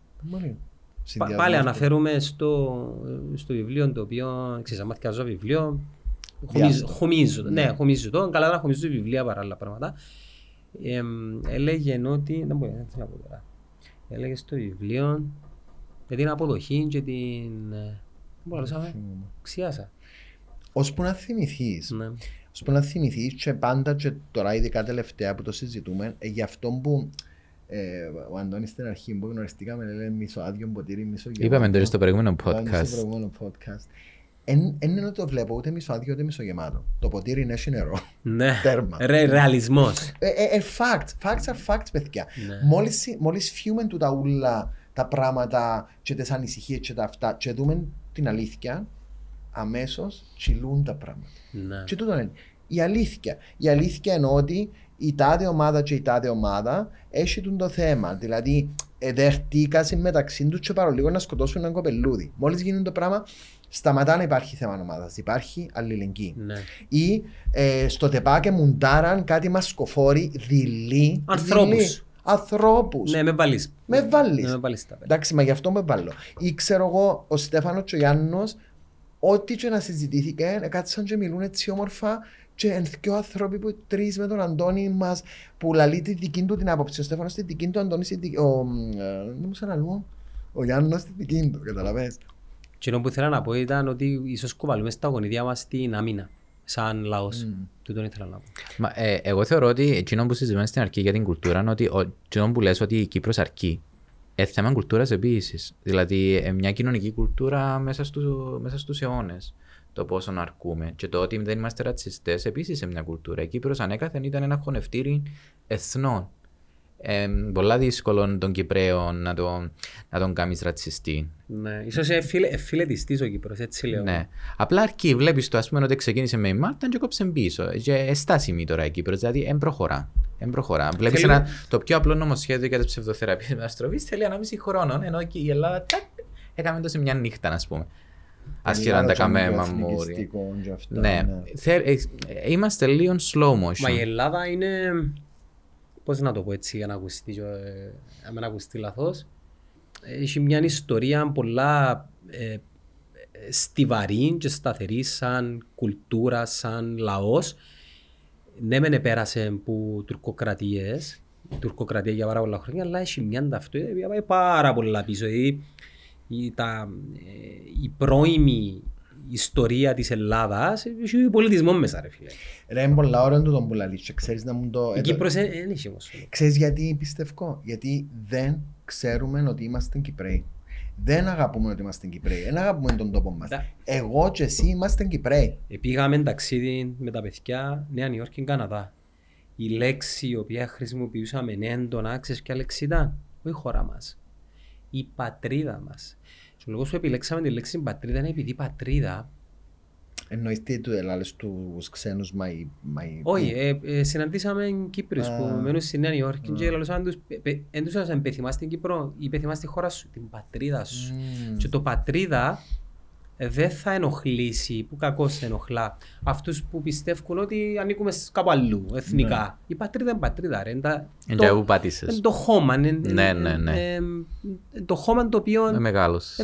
Speaker 1: Πάλι αναφέρουμε στο, στο βιβλίο το οποίο, ξέρεις, αν μαθηκάζω βιβλίο, χωμίζω, ναι, χωμίζω το, καλά να χωμίζω βιβλία παρά άλλα πράγματα. Ε, έλεγε ότι, δεν μπορεί να πω τώρα, έλεγε στο βιβλίο για την αποδοχή και την, δεν μπορώ να ξιάσα.
Speaker 2: Ώσπου να θυμηθείς, ναι. ώσπου να θυμηθείς και πάντα και τώρα ειδικά τελευταία που το συζητούμε, ε, για αυτό που ε, ο Αντώνης στην αρχή που γνωριστήκαμε λέει μισοάδιο ποτήρι, μισό
Speaker 3: γεμάτο. Είπαμε τώρα στο προηγούμενο podcast.
Speaker 2: Στο προηγούμενο podcast. Εν είναι το βλέπω ούτε μισοάδιο ούτε μισογεμάτο. Το ποτήρι είναι νερό.
Speaker 1: Ναι.
Speaker 2: Τέρμα.
Speaker 1: Ρε, ρεαλισμός.
Speaker 2: Ε, ε, ε, facts. Facts are facts, παιδιά. Ναι. Μόλις, μόλις φιούμε του τα ούλα τα πράγματα και τις ανησυχίες και τα αυτά και δούμε την αλήθεια, αμέσως τσιλούν τα πράγματα. Ναι. Και τούτο είναι. Η αλήθεια. Η αλήθεια είναι ότι η τάδε ομάδα και η τάδε ομάδα έχει το θέμα. Δηλαδή, εδερτήκασαν μεταξύ τους και παρολίγο να σκοτώσουν έναν κοπελούδι. Μόλις γίνει το πράγμα, σταματά να υπάρχει θέμα ομάδας. Υπάρχει αλληλεγγύη. Ναι. Ή ε, στο τεπάκε μουντάραν κάτι μασκοφόροι δειλοί.
Speaker 1: Ανθρώπους.
Speaker 2: Ανθρώπους.
Speaker 1: Ναι, με βάλει.
Speaker 2: Με βάλει.
Speaker 1: Ναι,
Speaker 2: Εντάξει, μα γι' αυτό με βάλω. Ή ξέρω εγώ, ο Στέφανος Τσογιάννο, ό,τι και να συζητήθηκε, κάτσαν και μιλούν έτσι όμορφα και εν δυο άνθρωποι που τρεις με τον Αντώνη μας που λαλεί τη δική του την άποψη. Ο Στέφανος τη δική του, ο Αντώνης τη δική του. Δεν μου σαν Ο Γιάννη τη δική του, καταλαβες.
Speaker 1: Και που ήθελα να πω ήταν ότι ίσως κουβαλούμε στα γονίδια μας την άμυνα σαν λαός. Mm. Του τον ήθελα να πω.
Speaker 3: Μα, ε, εγώ θεωρώ ότι εκείνο που συζητούμε στην αρχή για την κουλτούρα είναι ότι εκείνο που λες ότι η Κύπρος αρκεί. Ε, θέμα κουλτούρας επίσης. Δηλαδή, ε, μια κοινωνική κουλτούρα μέσα στου μέσα στους αιώνες το πόσο να αρκούμε. Και το ότι δεν είμαστε ρατσιστές επίσης σε μια κουλτούρα. Η Κύπρος ανέκαθεν ήταν ένα χωνευτήρι εθνών. Ε, πολλά δύσκολο τον Κυπρέο να τον, να τον κάνεις ρατσιστή.
Speaker 1: Ναι, ίσως εφιλετιστή ο Κύπρος, έτσι λέω.
Speaker 3: Ναι. Απλά αρκεί, βλέπεις το ας πούμε ότι ξεκίνησε με η Μάρτα και κόψε πίσω. Και εστάσιμη τώρα η Κύπρος, δηλαδή δεν προχωρά. Δεν προχωρά. Βλέπεις ένα, το πιο απλό νομοσχέδιο για τις ψευδοθεραπείες με αστροφή θέλει ανάμιση χρόνων. Ενώ και η Ελλάδα τάκ, έκαμε το σε μια νύχτα, ας πούμε. Άσχερα να τα κάνουμε μαμούρι. Ναι. ναι. Ε, είμαστε λίγο slow motion.
Speaker 1: Μα η Ελλάδα είναι. Πώς να το πω έτσι για να ακουστεί, ε, να ακουστεί λαθό. Έχει μια ιστορία πολλά ε, στιβαρή και σταθερή σαν κουλτούρα, σαν λαός ναι, μεν πέρασε από τουρκοκρατίες, τουρκοκρατία για πάρα πολλά χρόνια, αλλά έχει μια ταυτότητα που πάει πάρα πολλά πίσω. Η, η, τα, ε, η πρώιμη ιστορία της Ελλάδας έχει πολιτισμός μέσα ρε φίλε.
Speaker 2: Ρε είναι πολλά ώρα του τον πουλαλίτσο, ξέρεις να μου το...
Speaker 1: Η Κύπρος δεν έχει όμως.
Speaker 2: Ξέρεις γιατί πιστεύω, γιατί δεν ξέρουμε ότι είμαστε Κυπρέοι. Δεν αγαπούμε ότι είμαστε Κυπρέοι. Δεν αγαπούμε τον τόπο μας. Εγώ και εσύ είμαστε Κυπρέοι.
Speaker 1: Πήγαμε ταξίδι με τα παιδιά Νέα Νιόρκη και Καναδά. Η λέξη η οποία χρησιμοποιούσαμε έντονα, ξέρει ποια λέξη ήταν; Όχι η χώρα μας. Η πατρίδα μας. Ο λόγος που επιλέξαμε τη λέξη πατρίδα είναι επειδή η πατρίδα
Speaker 2: Εννοείς τι του ελάλες τους ξένους my, my...
Speaker 1: Όχι, ε, ε, συναντήσαμε Κύπριους που μένουν στη Νέα Υόρκη και λαλούσαν τους, εν τους έλεγαν πεθυμάς στην Κύπρο ή πεθυμάς στη χώρα σου, την πατρίδα σου. Και το πατρίδα ε, δεν θα ενοχλήσει, που κακώ ενοχλά, αυτούς που πιστεύουν ότι ανήκουμε κάπου αλλού, εθνικά. Ναι. Η πατρίδα είναι πατρίδα, ρε. Είναι
Speaker 3: το,
Speaker 1: το χώμα. Ναι,
Speaker 3: ναι, ναι.
Speaker 1: το χώμα το οποίο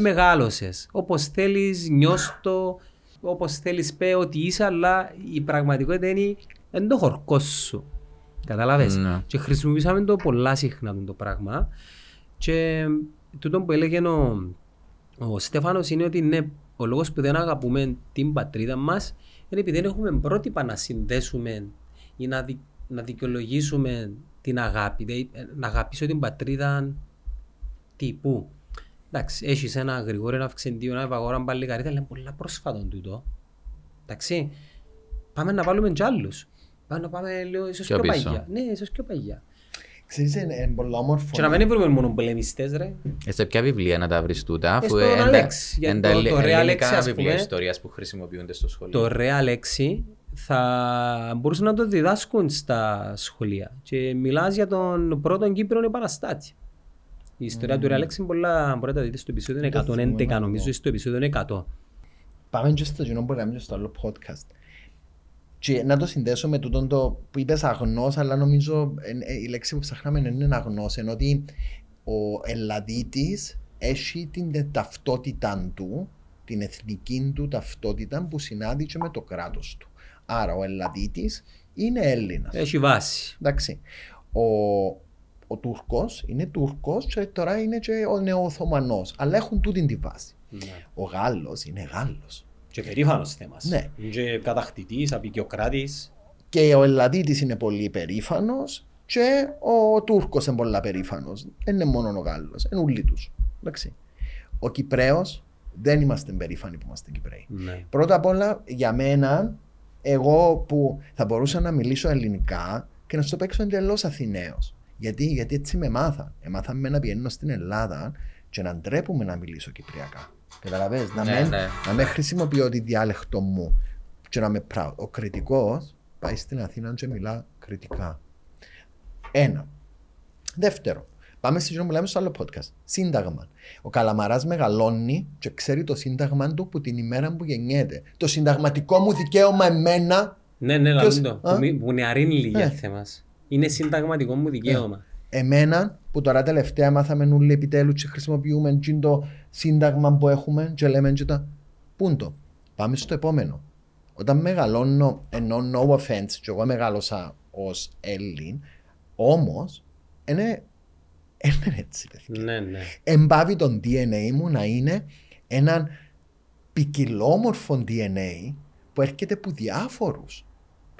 Speaker 1: μεγάλωσες. Όπως θέλεις, νιώστο, όπως θέλεις πει ότι είσαι, αλλά η πραγματικότητα είναι εν το χορκός σου. Κατάλαβε. Ναι. Και χρησιμοποιήσαμε το πολλά συχνά το πράγμα. Και τούτο που έλεγε ο, ο Στέφανος είναι ότι ναι, ο λόγος που δεν αγαπούμε την πατρίδα μας είναι επειδή δεν έχουμε πρότυπα να συνδέσουμε ή να, δι, να δικαιολογήσουμε την αγάπη. Δηλαδή, να αγαπήσω την πατρίδα τύπου. Εντάξει, έχεις ένα γρηγόρο, ένα αυξεντίο, ένα ευαγόρα μπαλικαρίδα, είναι πολλά πρόσφατο τούτο. Εντάξει, πάμε να βάλουμε κι άλλους. Πάμε να πάμε λίγο ίσως πιο παγιά. Ναι, ίσως πιο παγιά.
Speaker 2: Ξέρεις, είναι πολύ όμορφο.
Speaker 1: Και να μην βρούμε μόνο πολεμιστές, ρε.
Speaker 3: Ε, σε ποια βιβλία να τα βρεις τούτα, αφού
Speaker 1: είναι τα
Speaker 3: ελληνικά βιβλία ιστορίας που χρησιμοποιούνται στο σχολείο.
Speaker 1: Το Real 6 θα μπορούσαν να το διδάσκουν στα σχολεία. Και μιλάς για τον πρώτον Κύπρο επαναστάτης. Η ιστορία του Ρεαλέξη πολλά μπορεί να τα δείτε στο επεισόδιο 111, νομίζω, στο επεισόδιο 100.
Speaker 2: Πάμε και στο κοινό που λέμε στο άλλο podcast. Και να το συνδέσω με τούτο το που είπες αγνός, αλλά νομίζω ε, η λέξη που ψάχναμε είναι αγνός, ενώ ότι ο Ελλαδίτης έχει την ταυτότητα του, την εθνική του ταυτότητα που συνάδει και με το κράτος του. Άρα ο Ελλαδίτης είναι Έλληνας.
Speaker 1: Έχει βάση.
Speaker 2: Εντάξει. Ο, ο Τούρκος είναι Τούρκος και τώρα είναι και ο Νεοοθωμανός. Αλλά έχουν τούτη τη βάση. Ναι. Ο Γάλλος είναι Γάλλος.
Speaker 1: Και περήφανος θέμα.
Speaker 2: Ναι.
Speaker 1: Είναι και κατακτητής, απεικιοκράτης.
Speaker 2: Και ο Ελλαδίτης είναι πολύ περήφανος και ο Τούρκος είναι πολύ περήφανος. Δεν είναι μόνο ο Γάλλος, είναι όλοι τους. Ο Κυπρέος δεν είμαστε περήφανοι που είμαστε Κυπρέοι. Ναι. Πρώτα απ' όλα για μένα, εγώ που θα μπορούσα να μιλήσω ελληνικά και να σου το παίξω εντελώς Αθηναίος. Γιατί, γιατί έτσι με μάθα. Έμαθα με να πηγαίνω στην Ελλάδα και να ντρέπουμε να μιλήσω κυπριακά. Καταλαβες, να, ναι, ναι. να με χρησιμοποιώ τη διάλεκτο μου και να με proud. Ο κριτικός πάει στην Αθήνα και μιλά κριτικά. Ένα. Δεύτερο, πάμε στη που μιλάμε στο άλλο podcast. Σύνταγμα. Ο Καλαμαράς μεγαλώνει και ξέρει το σύνταγμα του που την ημέρα που γεννιέται. Το συνταγματικό μου δικαίωμα εμένα.
Speaker 1: Ναι, ναι, ποιος... το. Που, που νεαρίνει λίγη ναι. θέμα. Είναι συνταγματικό μου δικαίωμα.
Speaker 2: Ε, εμένα που τώρα τελευταία μάθαμε νουλί επιτέλους και χρησιμοποιούμε το σύνταγμα που έχουμε και λέμε και τα πούντο. Πάμε στο επόμενο. Όταν μεγαλώνω, ενώ no offense, και εγώ μεγάλωσα ως Έλλην, όμως είναι, είναι έτσι.
Speaker 1: Παιδιά. Ναι, ναι.
Speaker 2: Εμπάβει τον DNA μου να είναι έναν ποικιλόμορφο DNA που έρχεται από διάφορους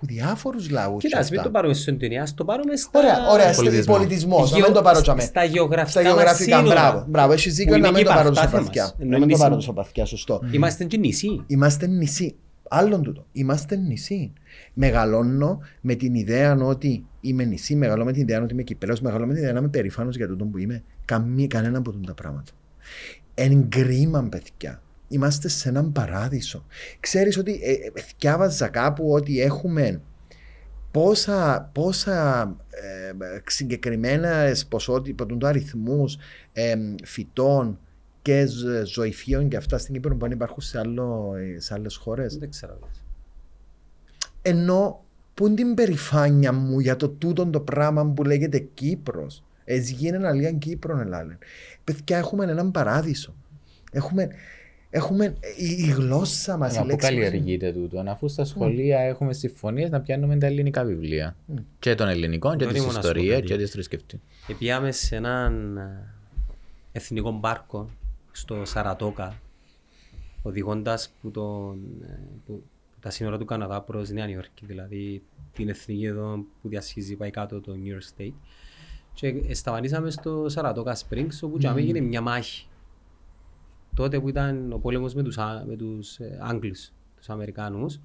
Speaker 2: που διάφορους λαούς.
Speaker 1: Κοίτα, μην το πάρουμε στην ταινία, το πάρουμε στα.
Speaker 2: Ωραία, ωραία πολιτισμός. πολιτισμός. Γεω... Να το πάρω τσαμέ.
Speaker 1: Στα γεωγραφικά.
Speaker 2: Στα γεωγραφικά, μπράβο. Μπράβο, έχεις δίκιο να μην το πάρω παθιά. Να μην το πάρω παθιά, σωστό.
Speaker 1: Είμαστε και νησί.
Speaker 2: Είμαστε νησί. Άλλον τούτο. Είμαστε νησί. Μεγαλώνω με την ιδέα ότι είμαι νησί, μεγαλώνω με την ιδέα ότι είμαι Κυπρέος, μεγαλώνω με την ιδέα να είμαι περήφανος για τούτο που είμαι. Καμία, κανένα από τα πράγματα. Εν κρίμα, παιδιά είμαστε σε έναν παράδεισο. Ξέρεις ότι ε, ε, διάβαζα κάπου ότι έχουμε πόσα, πόσα ε, συγκεκριμένα ποσότητα, του αριθμούς ε, φυτών και ζωηφίων και αυτά στην Κύπρο που αν υπάρχουν σε, άλλο, σε άλλες χώρες.
Speaker 1: Δεν ξέρω.
Speaker 2: Ενώ που είναι την περηφάνεια μου για το τούτο το πράγμα που λέγεται Κύπρος. Έτσι γίνεται αλήθεια Κύπρο, ελάλε. Παιδιά, έχουμε έναν παράδεισο. Έχουμε, έχουμε η, γλώσσα μας.
Speaker 3: Μας πού καλλιεργείται τούτο, αφούς στα σχολεία mm. έχουμε συμφωνίες να πιάνουμε τα ελληνικά βιβλία. Mm. Και των ελληνικών, και της ιστορίας, και της θρησκευτή.
Speaker 1: Επιάμε σε έναν ε, εθνικό πάρκο στο Σαρατόκα, οδηγώντας που, τον, ε, που, τα σύνορα του Καναδά προς Νέα Νιόρκη, δηλαδή την εθνική εδώ που διασχίζει πάει κάτω το New York State. Και σταματήσαμε στο Σαρατόκα Springs, όπου mm. έγινε μια μάχη. Τότε που ήταν ο πόλεμος με τους με τους ε, Άγγλους, τους Αμερικάνους.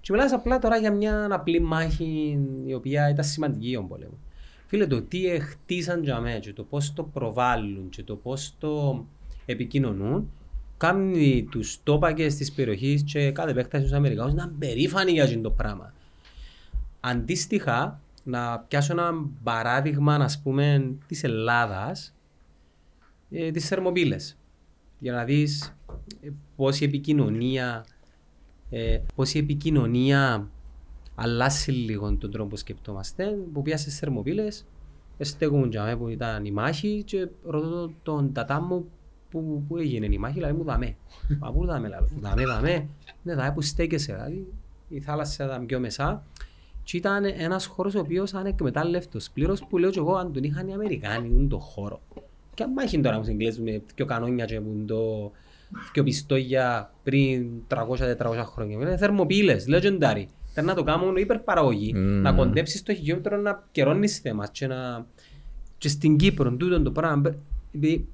Speaker 1: Και μιλάς απλά τώρα για μια απλή μάχη η οποία ήταν σημαντική ο πόλεμο. Φίλε, το τι χτίσαν για μένα και το πώς το προβάλλουν και το πώς το επικοινωνούν, κάνει τους τόπακες της περιοχής και κάθε επέκταση στους Αμερικάνους να είναι περήφανοι για αυτό το πράγμα. Αντίστοιχα, να πιάσω ένα παράδειγμα, ας πούμε, της Ελλάδας, ε, τι θερμοπύλες. Για να δεις ε, πώ η επικοινωνία, ε, πώς η επικοινωνία αλλάσει λίγο τον τρόπο που σκεπτόμαστε. Που πιάσε θερμοπύλες, στέκουν για που ήταν η μάχη και ρωτώ τον τατά μου που, που έγινε η μάχη, δηλαδή μου δαμέ. Μα πού δαμέ, δηλαδή, δαμέ, δαμέ. Ναι, δαμέ που στέκεσαι, δηλαδή η θάλασσα ήταν πιο μεσά. Και ήταν ένας χώρος ο οποίος ανεκμετάλλευτος πλήρως που λέω και εγώ αν τον είχαν οι Αμερικάνοι τον το χώρο. Και αν μάχη τώρα μου Εγγλές με πιο κανόνια και που το πιο πιστόγια πριν 300-400 χρόνια. Είναι θερμοπύλες, legendary. Θέλει να το κάνουν υπερπαραγωγή, mm. να κοντέψεις το χιλιόμετρο να καιρώνεις θέμα και, να... και στην Κύπρο τούτο το πράγμα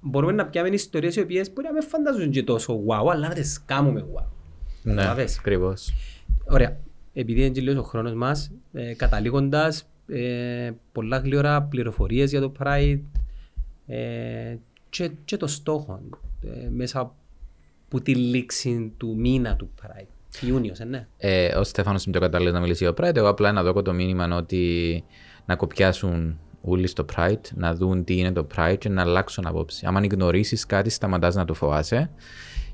Speaker 1: μπορούμε να πιάμε ιστορίες οι οποίες μπορεί να με φαντάζουν και τόσο wow, αλλά να τις κάνουμε wow.
Speaker 3: Ναι, ακριβώς.
Speaker 1: Ωραία. Επειδή είναι και ο χρόνος μας, ε, καταλήγοντας ε, πολλά γλυόρα πληροφορίες για το Pride ε, και, και το στόχο ε, μέσα από τη λήξη του μήνα του Pride. Ιούνιος, ε, ναι.
Speaker 3: Ε, ο Στέφανος είναι το κατάλληλος να μιλήσει για το Pride. Εγώ απλά να δω το μήνυμα ότι να κοπιάσουν όλοι στο Pride, να δουν τι είναι το Pride και να αλλάξουν απόψη. Αν γνωρίσεις κάτι, σταματάς να το φοβάσαι.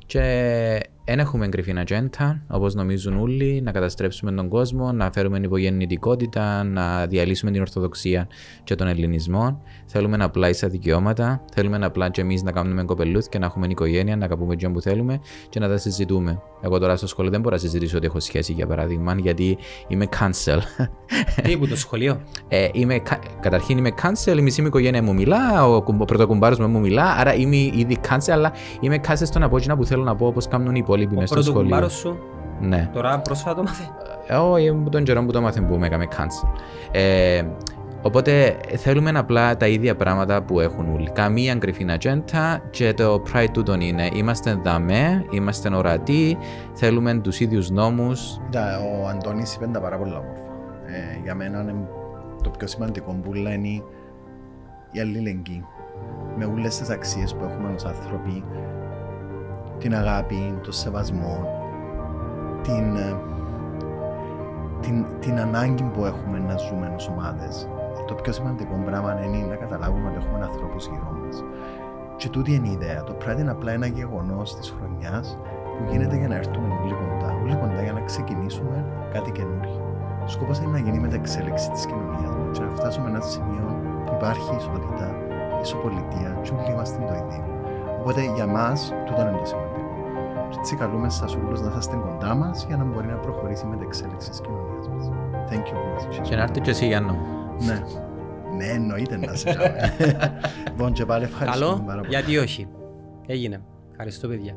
Speaker 3: Και δεν έχουμε εγκριθεί ατζέντα, όπως νομίζουν όλοι, να καταστρέψουμε τον κόσμο, να φέρουμε υπογεννητικότητα, να διαλύσουμε την Ορθοδοξία και τον Ελληνισμό. Θέλουμε απλά ίσα δικαιώματα. Θέλουμε απλά και εμείς να κάνουμε κοπελούθ και να έχουμε οικογένεια, να καπούμε τι που θέλουμε και να τα συζητούμε. Εγώ τώρα στο σχολείο δεν μπορώ να συζητήσω ότι έχω σχέση για παράδειγμα, γιατί είμαι cancel.
Speaker 1: Τι που το σχολείο;
Speaker 3: Ε, είμαι, καταρχήν είμαι cancel, η μισή μου οικογένεια μου μιλά, ο, ο πρωτοκουμπάρος μου μιλά, άρα είμαι ήδη cancel, αλλά είμαι cancel στο να πω που θέλω να πω όπως κάνουν οι υπόλοιποι μέσα στο σχολείο. Ο
Speaker 1: πρωτοκουμπάρο σου.
Speaker 3: Ναι.
Speaker 1: Τώρα πρόσφατα το μάθε.
Speaker 3: Ε, όχι, τον καιρό που το μάθε που με έκαμε cancel. Ε, Οπότε θέλουμε απλά τα ίδια πράγματα που έχουν όλοι. Καμία κρυφή ατζέντα και το pride τούτον είναι. Είμαστε δαμέ, είμαστε ορατοί, θέλουμε τους ίδιους νόμους.
Speaker 2: Ο Αντώνης είπε τα πάρα πολλά όμορφα. Ε, για μένα είναι το πιο σημαντικό που είναι η αλληλεγγύη. Με όλες τις αξίες που έχουμε ως άνθρωποι, την αγάπη, τον σεβασμό, την, ε, την, την ανάγκη που έχουμε να ζούμε ως ομάδες το πιο σημαντικό πράγμα είναι να καταλάβουμε ότι έχουμε ανθρώπους γύρω μας. Και τούτη είναι η ιδέα. Το πράγμα είναι απλά ένα γεγονός της χρονιάς που γίνεται για να έρθουμε όλοι κοντά. Όλοι κοντά για να ξεκινήσουμε κάτι καινούργιο. Ο σκοπός είναι να γίνει μεταξέλιξη της κοινωνίας μας και να φτάσουμε ένα σημείο που υπάρχει ισότητα, ισοπολιτεία, και όλοι είμαστε το ίδιο. Οπότε για μας τούτο είναι το σημαντικό. Και έτσι καλούμε σας όλους να είστε κοντά μας για να μπορεί να προχωρήσει η μεταξέλιξη της κοινωνίας μας. Thank you.
Speaker 3: Και να έρθει και εσύ Γιάννο.
Speaker 2: Ναι. Ναι, εννοείται να σε κάνουμε. Λοιπόν, και πάλι ευχαριστούμε
Speaker 1: Καλό, γιατί όχι. Έγινε. Ευχαριστώ, παιδιά.